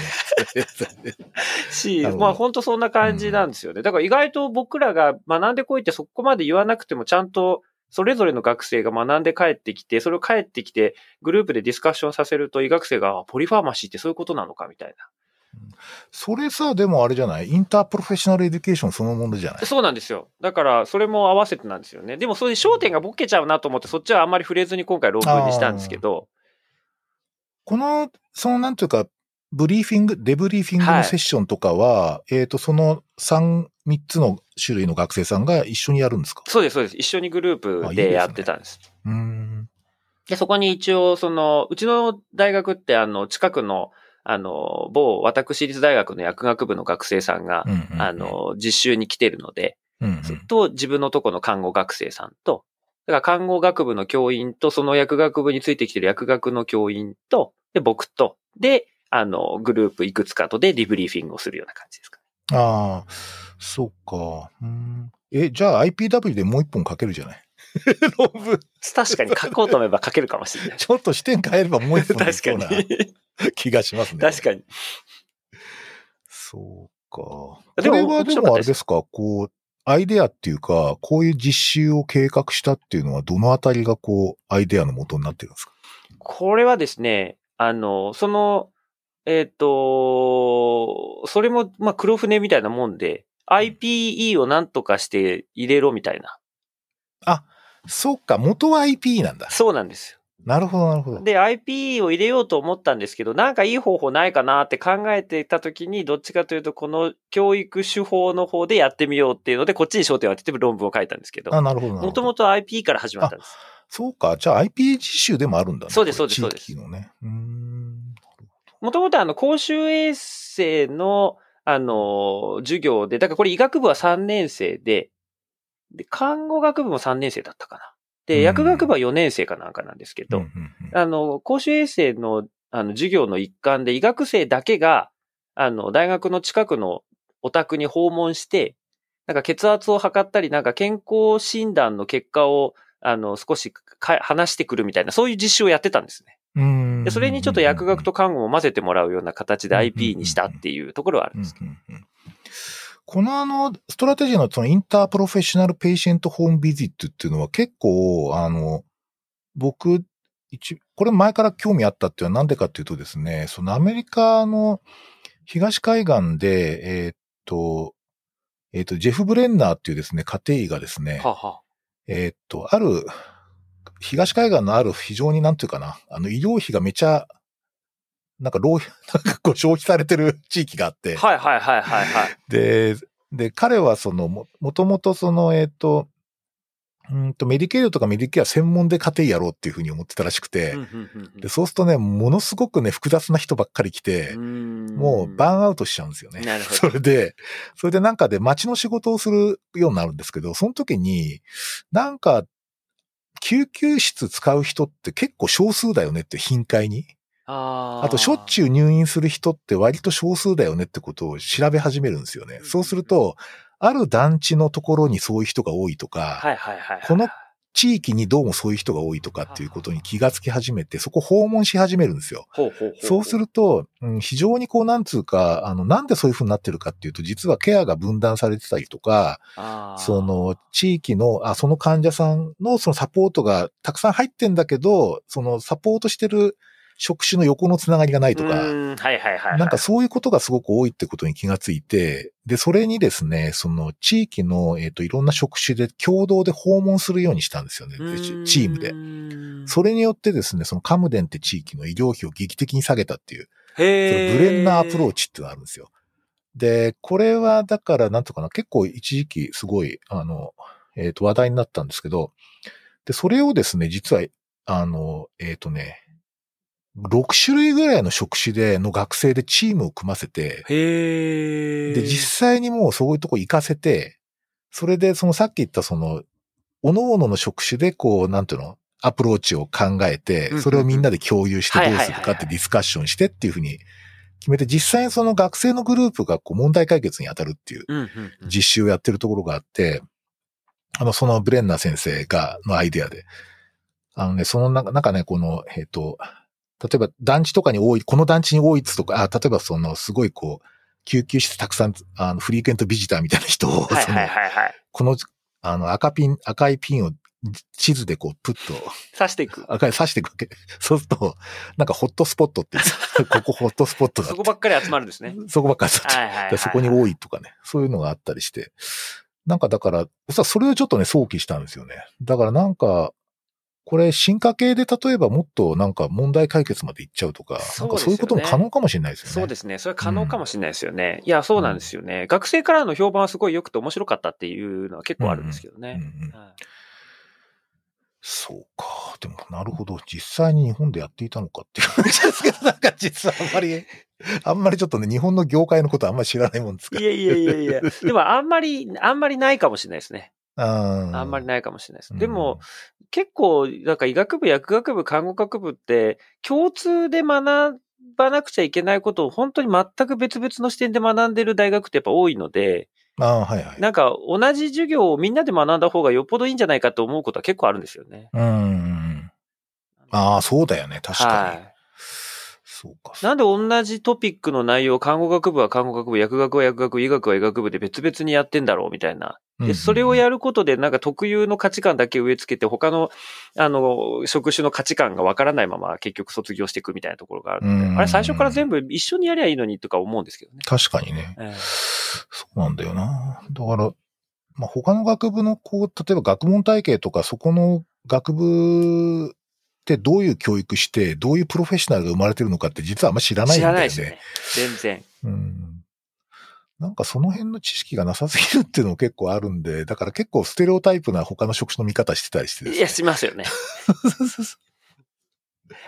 しまあ本当そんな感じなんですよね。だから意外と僕らが学んでこいってそこまで言わなくてもちゃんとそれぞれの学生が学んで帰ってきて、それを帰ってきてグループでディスカッションさせると医学生があ polypharmacy ってそういうことなのかみたいそれさ、でもあれじゃない？ interprofessional education そのものじゃない？な。そうなんですよ。だからそれも合わせてなんですよね。でもそういう焦点がボケちゃうなと思ってそっちはあんまり触れずに今回論文にしたんですけど、この、そのなんていうか、ブリーフィング、デブリーフィングはいのセッションとかは、えっ、と、その3、3つの種類の学生さんが一緒にやるんですか？そうです、そうです。一緒にグループですねでやってたんです。うーん。で、そこに一応、その、うちの大学って、あの、近くの、あの、某私立大学の薬学部の学生さんが、うんうんうんあ、の、実習に来てるので、うんうんと、自分のとこの看護学生さんと、だから看護学部の教員と、その薬学部についてきてる薬学の教員と、で、僕と、で、あの、グループいくつかとでリブリーフィングをするような感じですか。ああ、そっか。うんえ、じゃあ IPW でもう一本書けるじゃない？論文。確かに書こうと思えば書けるかもしれない。ちょっと視点変えればもう一本確かに。気がしますね。確かに。そうか。こでもれはでもあれですか、こう、アイデアっていうか、こういう実習を計画したっていうのは、どのあたりがこう、アイデアの元になってるんですか？これはですね、あの、その、えっ、と、それも、まあ、黒船みたいなもんで、IPE をなんとかして入れろみたいな。そっか、元は IP なんだ。そうなんですよ。なるほど、なるほど。で、IPE を入れようと思ったんですけど、なんかいい方法ないかなって考えてた時に、どっちかというと、この教育手法の方でやってみようっていうので、こっちに焦点を当てて論文を書いたんですけど、あ、なるほど。もともと IPE から始まったんです。そうか、じゃあ IP 実習でもあるんだね。そうですそうです地域のね。うーん。もともとあの、公衆衛生の、あの、授業で、だからこれ医学部は3年生で、で、看護学部も3年生だったかな。うん。で、薬学部は4年生かなんかなんですけど、あの、公衆衛生の、あの、授業の一環で医学生だけが、あの、大学の近くのお宅に訪問して、なんか血圧を測ったり、なんか健康診断の結果を、あの、少しか話してくるみたいな、そういう実習をやってたんですね。うーんで、それにちょっと薬学と看護も混ぜてもらうような形で IP にしたっていうところはあるんです。うんうんうんこのあの、ストラテジーのその interprofessional patient home visit っていうのは結構、あの、僕、一、これ前から興味あったっていうのはなんでかっていうとですね、そのアメリカの東海岸で、えーっと、えーっと、ジェフ・ブレンナーっていうですね、家庭医がですね、はは。えーっと、ある、東海岸のある非常になんていうかな、あの医療費がめちゃ、なんか浪費、なんかこう消費されてる地域があって、はいはいはいはいはい。で、で、彼はその、も、もともとその、えっ、と、うんと、メディケアとかメディケア専門で家庭やろうっていうふうに思ってたらしくて、で、そうするとね、ものすごくね、複雑な人ばっかり来て、もうバーンアウトしちゃうんですよね。なるほど それで、それでなんかで街の仕事をするようになるんですけど、その時に、なんか、救急室使う人って結構少数だよねって頻回に。ああと、しょっちゅう入院する人って割と少数だよねってことを調べ始めるんですよね。そうすると、ある団地のところにそういう人が多いとか。この地域にどうもそういう人が多いとかっていうことに気がつき始めて、そこ訪問し始めるんですよ。そうすると、うん非常にこう、なんつうか、あの、なんでそういう風になってるかっていうと、実はケアが分断されてたりとか、その、地域の、あ、その患者さんのそのサポートがたくさん入ってんだけど、そのサポートしてる職種の横のつながりがないとか、はいはいはいはい。なんかそういうことがすごく多いってことに気がついて、で、それにですね、その地域の、えっ、と、いろんな職種で共同で訪問するようにしたんですよね、うーんチームで。それによってですね、そのカムデンって地域の医療費を劇的に下げたっていう、そのへーブレンナーアプローチっていうのがあるんですよ。で、これはだからなんとかな、結構一時期すごい、あの、えっ、と話題になったんですけど、で、それをですね、実は、あの、えっ、とね、6種類ぐらいの職種での学生でチームを組ませて、へー。で、実際にもうそういうとこ行かせて、それで、そのさっき言ったその、各々の職種でこう、なんていうの？アプローチを考えてそれをみんなで共有してどうするかってディスカッションしてっていうふうに決めて、実際にその学生のグループがこう問題解決に当たるっていう実習をやってるところがあって、あの、そのブレンナー先生が、のアイデアで、あのね、その中なんかね、この、えっ、と、例えば団地とかに多い、この団地に多いとか、あ、例えばその、すごいこう、救急室たくさん、あの、フリークエントビジターみたいな人を、はいはいはいはい。この、あの、赤ピン、赤いピンを地図でこう、プッと、刺していく。赤い刺していくわけ。そうすると、なんかホットスポットって ここホットスポットだそこばっかり集まるんですね。そこばっかりだってはいはいはいはいでそこに多いとかね、そういうのがあったりして。なんかだから、それをちょっとね、想起したんですよね。だからなんか、これ進化系で例えばもっとなんか問題解決までいっちゃうとか、そうね。そういうことも可能かもしれないですよね。そうですね。それは可能かもしれないですよね。いや、そうなんですよね。学生からの評判はすごい良くて面白かったっていうのは結構あるんですけどね。そうか。でも、なるほど。実際に日本でやっていたのかっていう感じですけど、なん。か実はあん。まり、あん。まりちょっとね、日本の業界のことあん。まり知らないもん。ですから。いやいやいやいや。でもあん。まり、あん。まりないかもしれないですね。ああんまりない。かもしれないです。でも、結構、なんか医学部、薬学部、看護学部って、共通で学ばなくちゃいけないことを本当に全く別々の視点で学んでる大学ってやっぱ多いので、ああ、はいはい。なんか同じ授業をみんなで学んだ方がよっぽどいいんじゃないかと思うことは結構あるんですよね。うん。ああ、そうだよね。確かに。はい。そうか。なんで同じトピックの内容、看護学部は看護学部、薬学は薬学、医学は医学部で別々にやってんだろうみたいな。で、それをやることで、なんか特有の価値観だけ植え付けて、他の、あの、職種の価値観がわからないまま結局卒業していくみたいなところがあるので、うんあれ最初から全部一緒にやりゃいいのにとか思うんですけどね。確かにね。ええそうなんだよな。だから、まあ、他の学部の、こう、例えば学問体系とか、そこの学部ってどういう教育して、どういうプロフェッショナルが生まれてるのかって実はあんま知らないん知だよね。らないですよね。全然。うん。なんかその辺の知識がなさすぎるっていうのも結構あるんで、だから結構ステレオタイプな他の職種の見方してたりしてねいや、しますよね。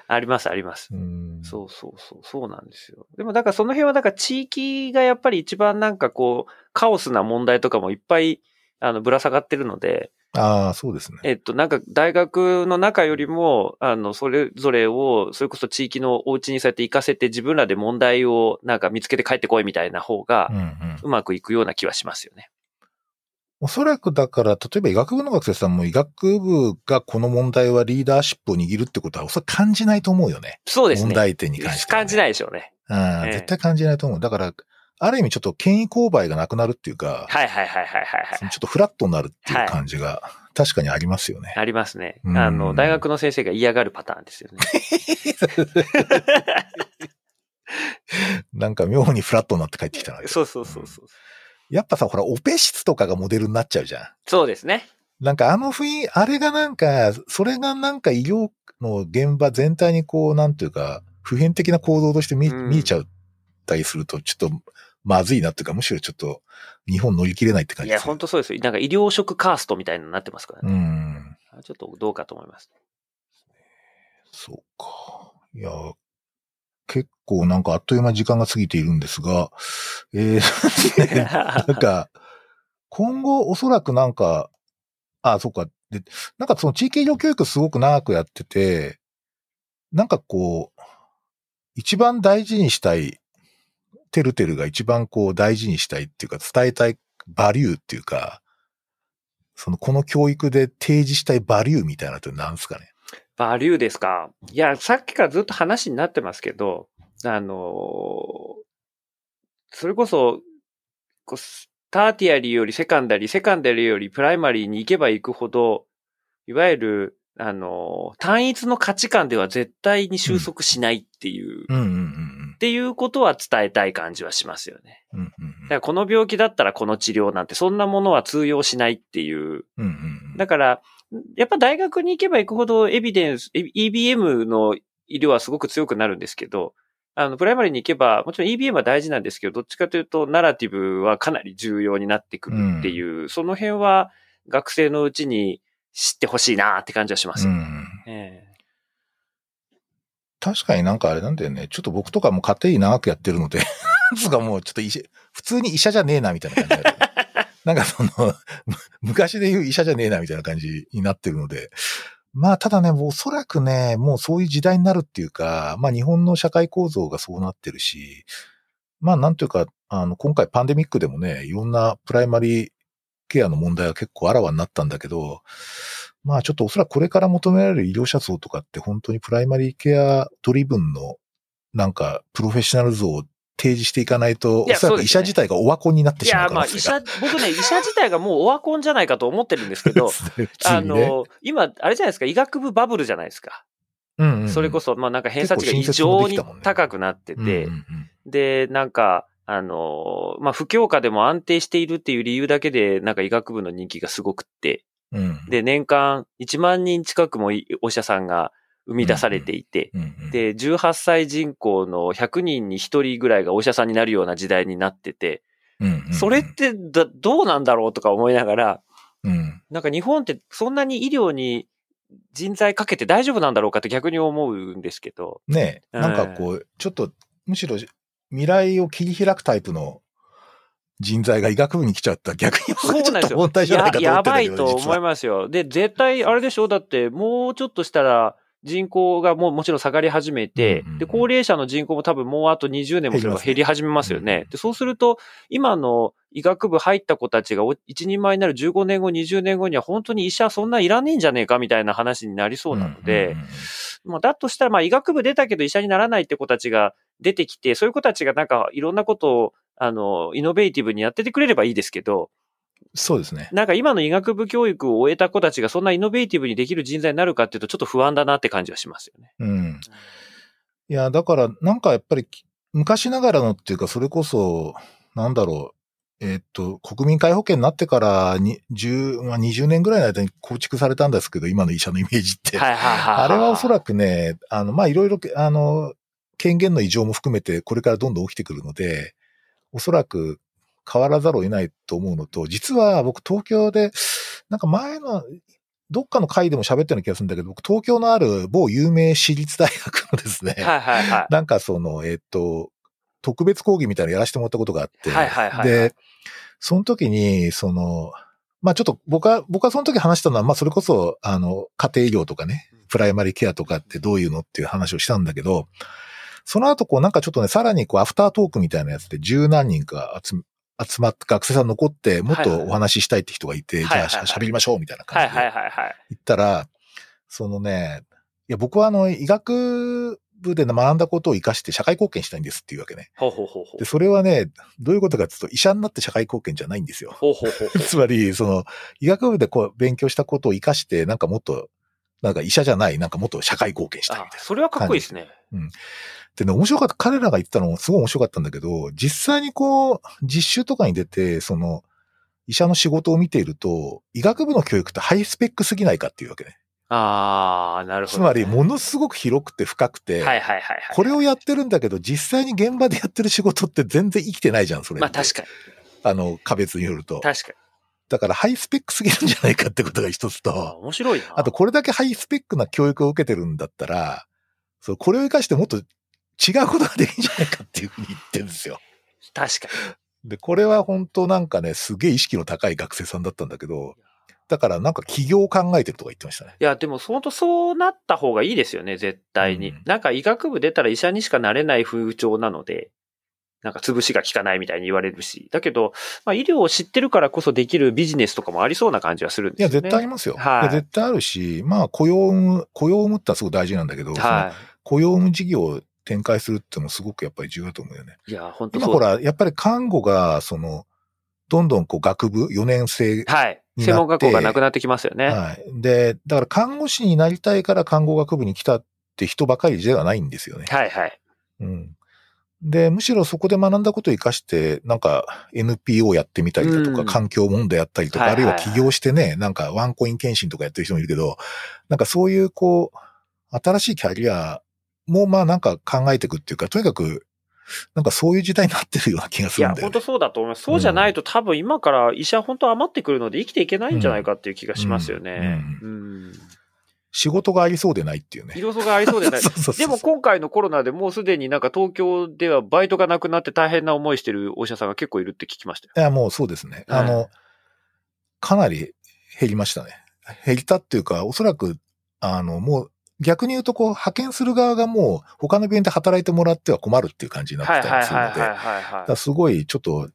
あります、あります。うんそうそうそう、そうなんですよ。でも、だからその辺は、だから地域がやっぱり一番なんかこう、カオスな問題とかもいっぱい、あの、ぶら下がってるので、ああ、そうですね。えっと、なんか大学の中よりも、あの、それぞれを、それこそ地域のお家にそうやって行かせて自分らで問題をなんか見つけて帰ってこいみたいな方がうん、うん。うまくいくような気はしますよね。おそらくだから、例えば医学部の学生さんも医学部がこの問題はリーダーシップを握るってことは、おそらく感じないと思うよね。そうですね。問題点に関してはね、感じないでしょうね。うん、ええ絶対感じないと思う。だから、ある意味ちょっと権威勾配がなくなるっていうか、はいはいはいはいはいはい。ちょっとフラットになるっていう感じが、確かにありますよね。ありますね。うんあの、大学の先生が嫌がるパターンですよね。なんか妙にフラットになって帰ってきたな。そうそうそうそう。やっぱさ、ほら、オペ室とかがモデルになっちゃうじゃん。そうですね。なんかあの雰囲気、あれがなんか、それがなんか医療の現場全体にこう、なんていうか、普遍的な行動として見,、うん見えちゃったりすると、ちょっとまずいなっていうか、むしろちょっと日本乗り切れないって感いや、じです本当そうですよ。なんか医療職カーストみたいになってますからうね。ん。ちょっとどうかと思います。そうか。いや、結構なんかあっという間に時間が過ぎているんですが、えー、ね なんか、今後おそらくなんか、あ、そうか。で、なんかその地域医療教育すごく長くやってて、なんかこう、一番大事にしたい、てるてるが一番こう大事にしたいっていうか伝えたいバリューっていうか、そのこの教育で提示したいバリューみたいなのって何ですかね？バリューですか？いや、さっきからずっと話になってますけど、あのーそれこそ、こう tertiary より secondary、secondary より primary に行けば行くほど、いわゆる、あのー単一の価値観では絶対に収束しないっていう、うんうんうんっていうことは伝えたい感じはしますよね。うん。うんうんだからこの病気だったらこの治療なんてそんなものは通用しないっていう。うんうんうん。だから、やっぱ大学に行けば行くほどエビデンス、え EBM の医療はすごく強くなるんですけど、あの、プライマリーに行けば、もちろん EBM は大事なんですけど、どっちかというと、ナラティブはかなり重要になってくるっていう、その辺は学生のうちに知ってほしいなって感じはします。うんえ確かになんかあれなんだよね。ちょっと僕とかも家庭医長くやってるので、つうかもうちょっと医者普通に医者じゃねえなみたいな感じねえ なんかその、昔で言う医者じゃねえなみたいな感じになってるので、まあ、ただね、おそらくね、もうそういう時代になるっていうか、まあ日本の社会構造がそうなってるし、まあなんというか、あの、今回パンデミックでもね、いろんなプライマリーケアの問題が結構あらわになったんだけど、まあちょっとおそらくこれから求められる医療者像とかって本当に primary care driven のなんかプロフェッショナル像を提示していかないと、おそらく医者自体がオワコンになってしまうい。や、まあ医者、僕ね、医者自体がもうオワコンじゃないかと思ってるんですけど、ね、あの、今、あれじゃないですか、医学部バブルじゃないですか。うん、うん、それこそ、まあなんか偏差値が異常に高くなってて、で、なんか、あの、まあ不況下でも安定しているっていう理由だけで、なんか医学部の人気がすごくって、うん、で、年間1万人近くもお医者さんが生み出されていて、で、18歳人口の100人に1人ぐらいがお医者さんになるような時代になってて、それってだどうなんだろうとか思いながら、うん、なんか日本ってそんなに医療に人材かけて大丈夫なんだろうかって逆に思うんですけど。ねえ、なんかこう、ちょっとむしろ未来を切り開くタイプの人材が医学部に来ちゃった。逆にそうなんですよ。ややばいと思いますよ。で、絶対あれでしょ？だってもうちょっとしたら、人口がもうもちろん下がり始めて、で、高齢者の人口も多分もうあと20年もすれば減り始めますよね。で、そうすると、今の医学部入った子たちが一人前になる15年後、20年後には本当に医者そんないらねえんじゃねえかみたいな話になりそうなので、まあ、だとしたら、まあ、医学部出たけど医者にならないって子たちが出てきて、そういう子たちがなんかいろんなことを、あの、イノベーティブにやっててくれればいいですけど、そうですね。なんか今の医学部教育を終えた子たちがそんなイノベーティブにできる人材になるかっていうとちょっと不安だなって感じはしますよね。うん。いや、だからなんかやっぱり昔ながらのっていうかそれこそ、なんだろう。えっと、国民皆保険になってからに10、まあ、20年ぐらいの間に構築されたんですけど、今の医者のイメージって。はいはいはい、あれはおそらくね、あの、まあ、いろいろ、あの、権限の異常も含めてこれからどんどん起きてくるので、おそらく変わらざるを得ないと思うのと、実は僕東京で、なんか前の、どっかの回でも喋ったような気がするんだけど、僕東京のある某有名私立大学のですね、はいはいはい、なんかその、えっ、と、特別講義みたいなのやらせてもらったことがあって、はいはいはい、で、その時に、その、まあちょっと僕は、僕はその時話したのは、まあそれこそ、あの、家庭医療とかね、プライマリケアとかってどういうのっていう話をしたんだけど、その後こうなんかちょっとね、さらにこうアフタートークみたいなやつで十何人か集集まって学生さん残って、もっとお話ししたいって人がいて、じゃあ喋りましょうみたいな感じで。言ったら、そのね、いや、僕はあの、医学部で学んだことを活かして社会貢献したいんですっていうわけね。ほうほうほうで、それはね、どういうことかっていうと、医者になって社会貢献じゃないんですよ。ほうほうほうつまり、その、医学部でこう、勉強したことを活かして、なんかもっと、なんか医者じゃない、なんかもっと社会貢献したいみたいな。それはかっこいいですね。うん。でね、面白かった、彼らが言ったのすごい面白かったんだけど、実際にこう、実習とかに出て、その、医者の仕事を見ていると、医学部の教育ってハイスペックすぎないかっていうわけね。ああ、なるほど、ね、つまり、ものすごく広くて深くて、はいはいはい、はい、これをやってるんだけど、実際に現場でやってる仕事って全然生きてないじゃん、それ。まあ確かに。あの、個別によると。確かに。だからハイスペックすぎるんじゃないかってことが一つと。面白いな。あと、これだけハイスペックな教育を受けてるんだったら、そう、これを活かしてもっと違うことができるんじゃないかっていうふうに言ってるんですよ。確かに。で、これは本当なんかね、すげえ意識の高い学生さんだったんだけど、だからなんか起業を考えてるとか言ってましたね。いや、でも本当そうなった方がいいですよね、絶対に。うん、なんか医学部出たら医者にしかなれない風潮なので、なんか潰しが効かないみたいに言われるし。だけど、まあ医療を知ってるからこそできるビジネスとかもありそうな感じはするんですよね。いや、絶対ありますよ。はい。絶対あるし、まあ雇用を生む、雇用を生むってのはすごい大事なんだけど、はい。雇用を生む事業展開するってのもすごくやっぱり重要だと思うよね。いや、本当今ほら、やっぱり看護が、その、どんどんこう学部4年生はい。専門学校がなくなってきますよね。はい。で、だから看護師になりたいから看護学部に来たって人ばかりではないんですよね。はいはい。うん。で、むしろそこで学んだことを活かして、なんか NPO やってみたりだとか、うん、環境問題やったりとか、あるいは起業してね、なんかワンコイン検診とかやってる人もいるけど、なんかそういうこう、新しいキャリアもまあなんか考えていくっていうか、とにかく、なんかそういう時代になってるような気がするんだよ、ね、いや、本当そうだと思います。そうじゃないと、うん、多分今から医者本当余ってくるので生きていけないんじゃないかっていう気がしますよね。うん。うん、仕事がありそうでないっていうね。仕事がありそうでない。でも今回のコロナでもうすでになんか東京ではバイトがなくなって大変な思いしてるお医者さんが結構いるって聞きましたよ。いや、もうそうですね。あの、かなり減りましたね。減ったっていうか、おそらく、あの、もう、逆に言うと、こう、派遣する側がもう、他の病院で働いてもらっては困るっていう感じになってたりするので、すごい、ちょっと、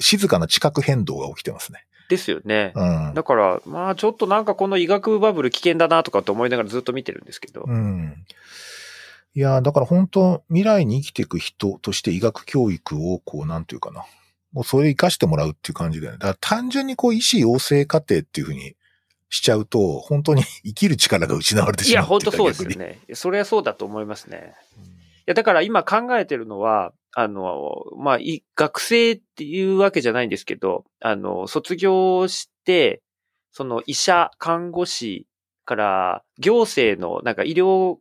静かな地殻変動が起きてますね。ですよね。うん。だから、まあちょっとなんかこの医学部バブル危険だなとかって思いながらずっと見てるんですけど。うん。いや、だから本当未来に生きていく人として医学教育を、こう、なんていうかな。もうそれ活かしてもらうっていう感じだよね。だから単純にこう、医師養成過程っていうふうにしちゃうと、本当に 生きる力が失われてしまういうか本当そうですよね。それはそうだと思いますね。いや、だから今考えてるのは、あの、まあ、い学生っていうわけじゃないんですけど、あの、卒業して、その医者、看護師から行政のなんか医療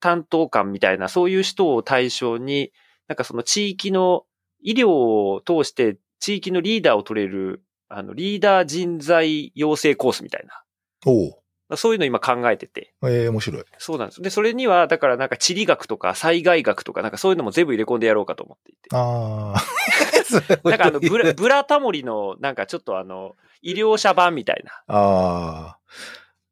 担当官みたいなそういう人を対象に、なんかその地域の医療を通して地域のリーダーを取れる、あの、リーダー人材養成コースみたいな。おうそういうの今考えてて。ええ面白い。そうなんです。で、それには、だからなんか地理学とか災害学とか、なんかそういうのも全部入れ込んでやろうかと思っていて。ああ。なんかあの、ブラ、ブラタモリの、なんかちょっとあの、医療者版みたいな。ああ。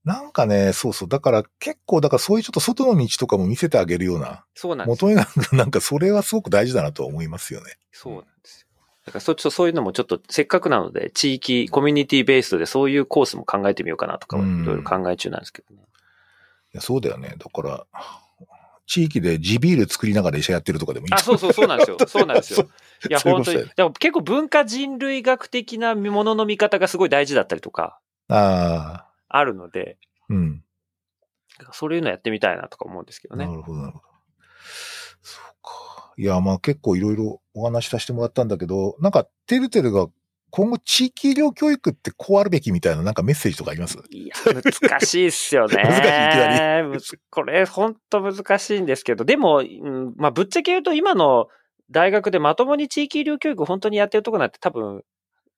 なんかね、そうそう。だから結構、だからそういうちょっと外の道とかも見せてあげるような、そうなんです求めなく、なんかそれはすごく大事だなと思いますよね。そうなんですよ。だからそ、っとそういうのもちょっと、せっかくなので、地域、コミュニティベーストでそういうコースも考えてみようかなとか、いうんろいろ考え中なんですけどね。いやそうだよね。だから、地域で地ビール作りながら医者やってるとかでもいいあ、そうそう、そうなんですよ。そうなんですよ。いや、本当に。でも結構文化人類学的なものの見方がすごい大事だったりとか、ああ、あるので、うん。そういうのやってみたいなとか思うんですけどねな。るほど、なるほど。そうか。いや、まあ結構いろいろお話しさせてもらったんだけど、なんか、てるてるが今後地域医療教育ってこうあるべきみたいななんかメッセージとかあります？いや、難しいっすよね。難しいいきなむずこれ、ほんと難しいんですけど、でも、うんまあ、ぶっちゃけ言うと今の大学でまともに地域医療教育本当にやってるとこなんて多分、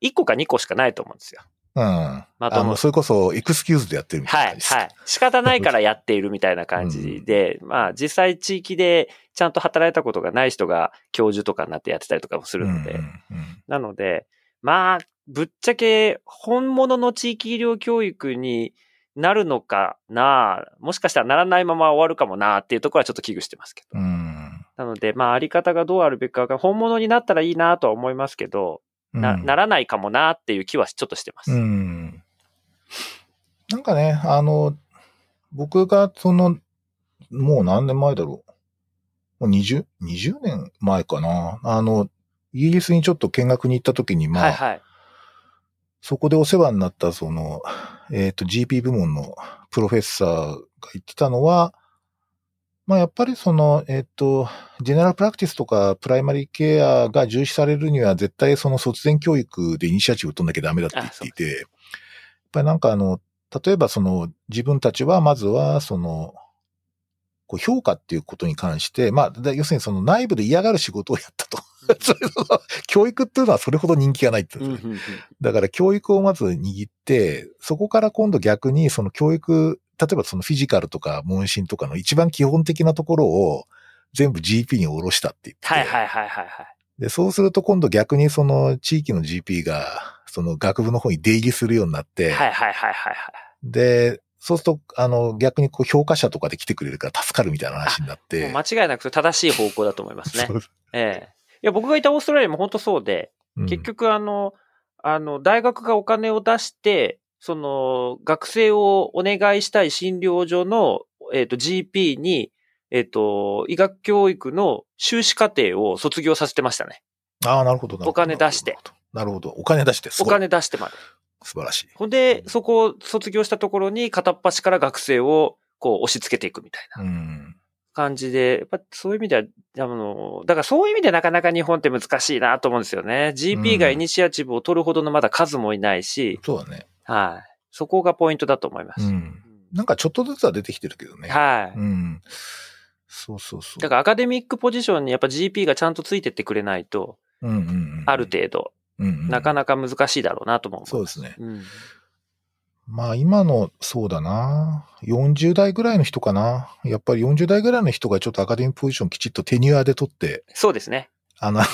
1個か2個しかないと思うんですよ。うん。まあの、それこそエクスキューズでやってるみたいなはい、感じです。はい。仕方ないからやっているみたいな感じで、まあ実際地域でちゃんと働いたことがない人が教授とかになってやってたりとかもするので、うんうんうんなので、まあ、ぶっちゃけ本物の地域医療教育になるのかなもしかしたらならないまま終わるかもなっていうところはちょっと危惧してますけど。うんなので、まあ、あり方がどうあるべきかが本物になったらいいなとは思いますけど、な、うんならないかもなっていう気はちょっとしてます。うん。なんかね、あの、僕がその、もう何年前だろう。もう20、20年前かな。あの、イギリスにちょっと見学に行った時に、まあ、はいはい。そこでお世話になったその、えっ、と、GP 部門のプロフェッサーが言ってたのは、まあやっぱりその、えっ、と、ジェネラルプラクティスとかプライマリーケアが重視されるには絶対その卒前教育でイニシアチブを取んなきゃダメだって言っていて、やっぱりなんかあの、例えばその自分たちはまずはその、こう評価っていうことに関して、まあ、だ要するにその内部で嫌がる仕事をやったと。教育っていうのはそれほど人気がないってだから教育をまず握って、そこから今度逆にその教育、例えばそのフィジカルとか問診とかの一番基本的なところを全部 GP に下ろしたって言ってて、はいはいはいはいはい。で、そうすると今度逆にその地域の GP がその学部の方に出入りするようになって、はいはいはいはいはい。で、そうすると、あの、逆にこう評価者とかで来てくれるから助かるみたいな話になって。間違いなく正しい方向だと思いますね ええ。いや、僕がいたオーストラリアも本当そうで、うん結局あの、あの、大学がお金を出して、その、学生をお願いしたい診療所の、えっ、と、GP に、えっ、と、医学教育の修士課程を卒業させてましたね。ああ、なるほど。お金出して。なるほど。お金出して。すお金出してまで。素晴らしい。ほんで、そこを卒業したところに片っ端から学生をこう押し付けていくみたいなうん。感じで、やっぱそういう意味では、あの、だからそういう意味でなかなか日本って難しいなと思うんですよね。GP がイニシアチブを取るほどのまだ数もいないし、そうだね。はい。そこがポイントだと思います。うん。なんかちょっとずつは出てきてるけどね。はい。うん。そうそうそう。だからアカデミックポジションにやっぱ GP がちゃんとついてってくれないと、うんうんうん、ある程度、うんうん、なかなか難しいだろうなとも思そうですね。うん。まあ今の、そうだな。40代ぐらいの人かな。やっぱり40代ぐらいの人がちょっとアカデミックポジションきちっとテニュアで取って、そうですね。あの、なん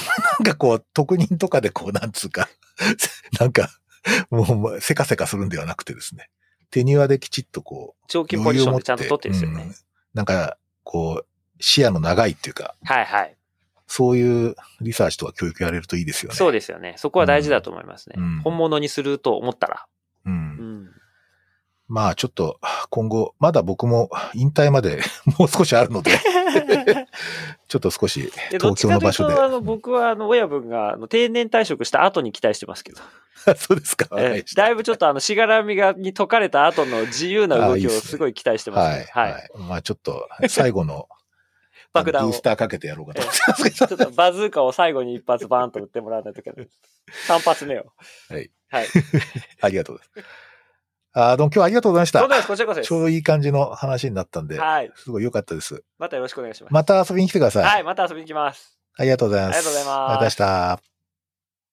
かこう、特任とかでこう、なんつうか、なんか、もうせかせかするんではなくてですね。手庭できちっとこう、長期ポジションでちゃんと取ってるんですよね。うんなんか、こう、視野の長いっていうか、はいはい。そういうリサーチとか教育やれるといいですよね。そうですよね。そこは大事だと思いますね。うん本物にすると思ったら。う。うんん。まあちょっと、今後、まだ僕も引退まで もう少しあるので、ちょっと少し東京の場所で。と、あの、僕は、あの、親分が、あの、定年退職した後に期待してますけど。そうですか。えましただいぶちょっと、あの、しがらみが、に解かれた後の自由な動きをすごい期待してますはいね。。はい。まあちょっと、最後の爆弾をブースターかけてやろうかとちょっとバズーカを最後に一発バーンと撃ってもらわないといけない。3発目を。はい。はい。ありがとうございます。あーどうも今日はありがとうございました。とんでもないです。こちらこそです。ちょうどいい感じの話になったんで、はい。すごい良かったです。またよろしくお願いします。また遊びに来てください。はい。また遊びに来ます。ありがとうございます。ありがとうございますありがとうございました。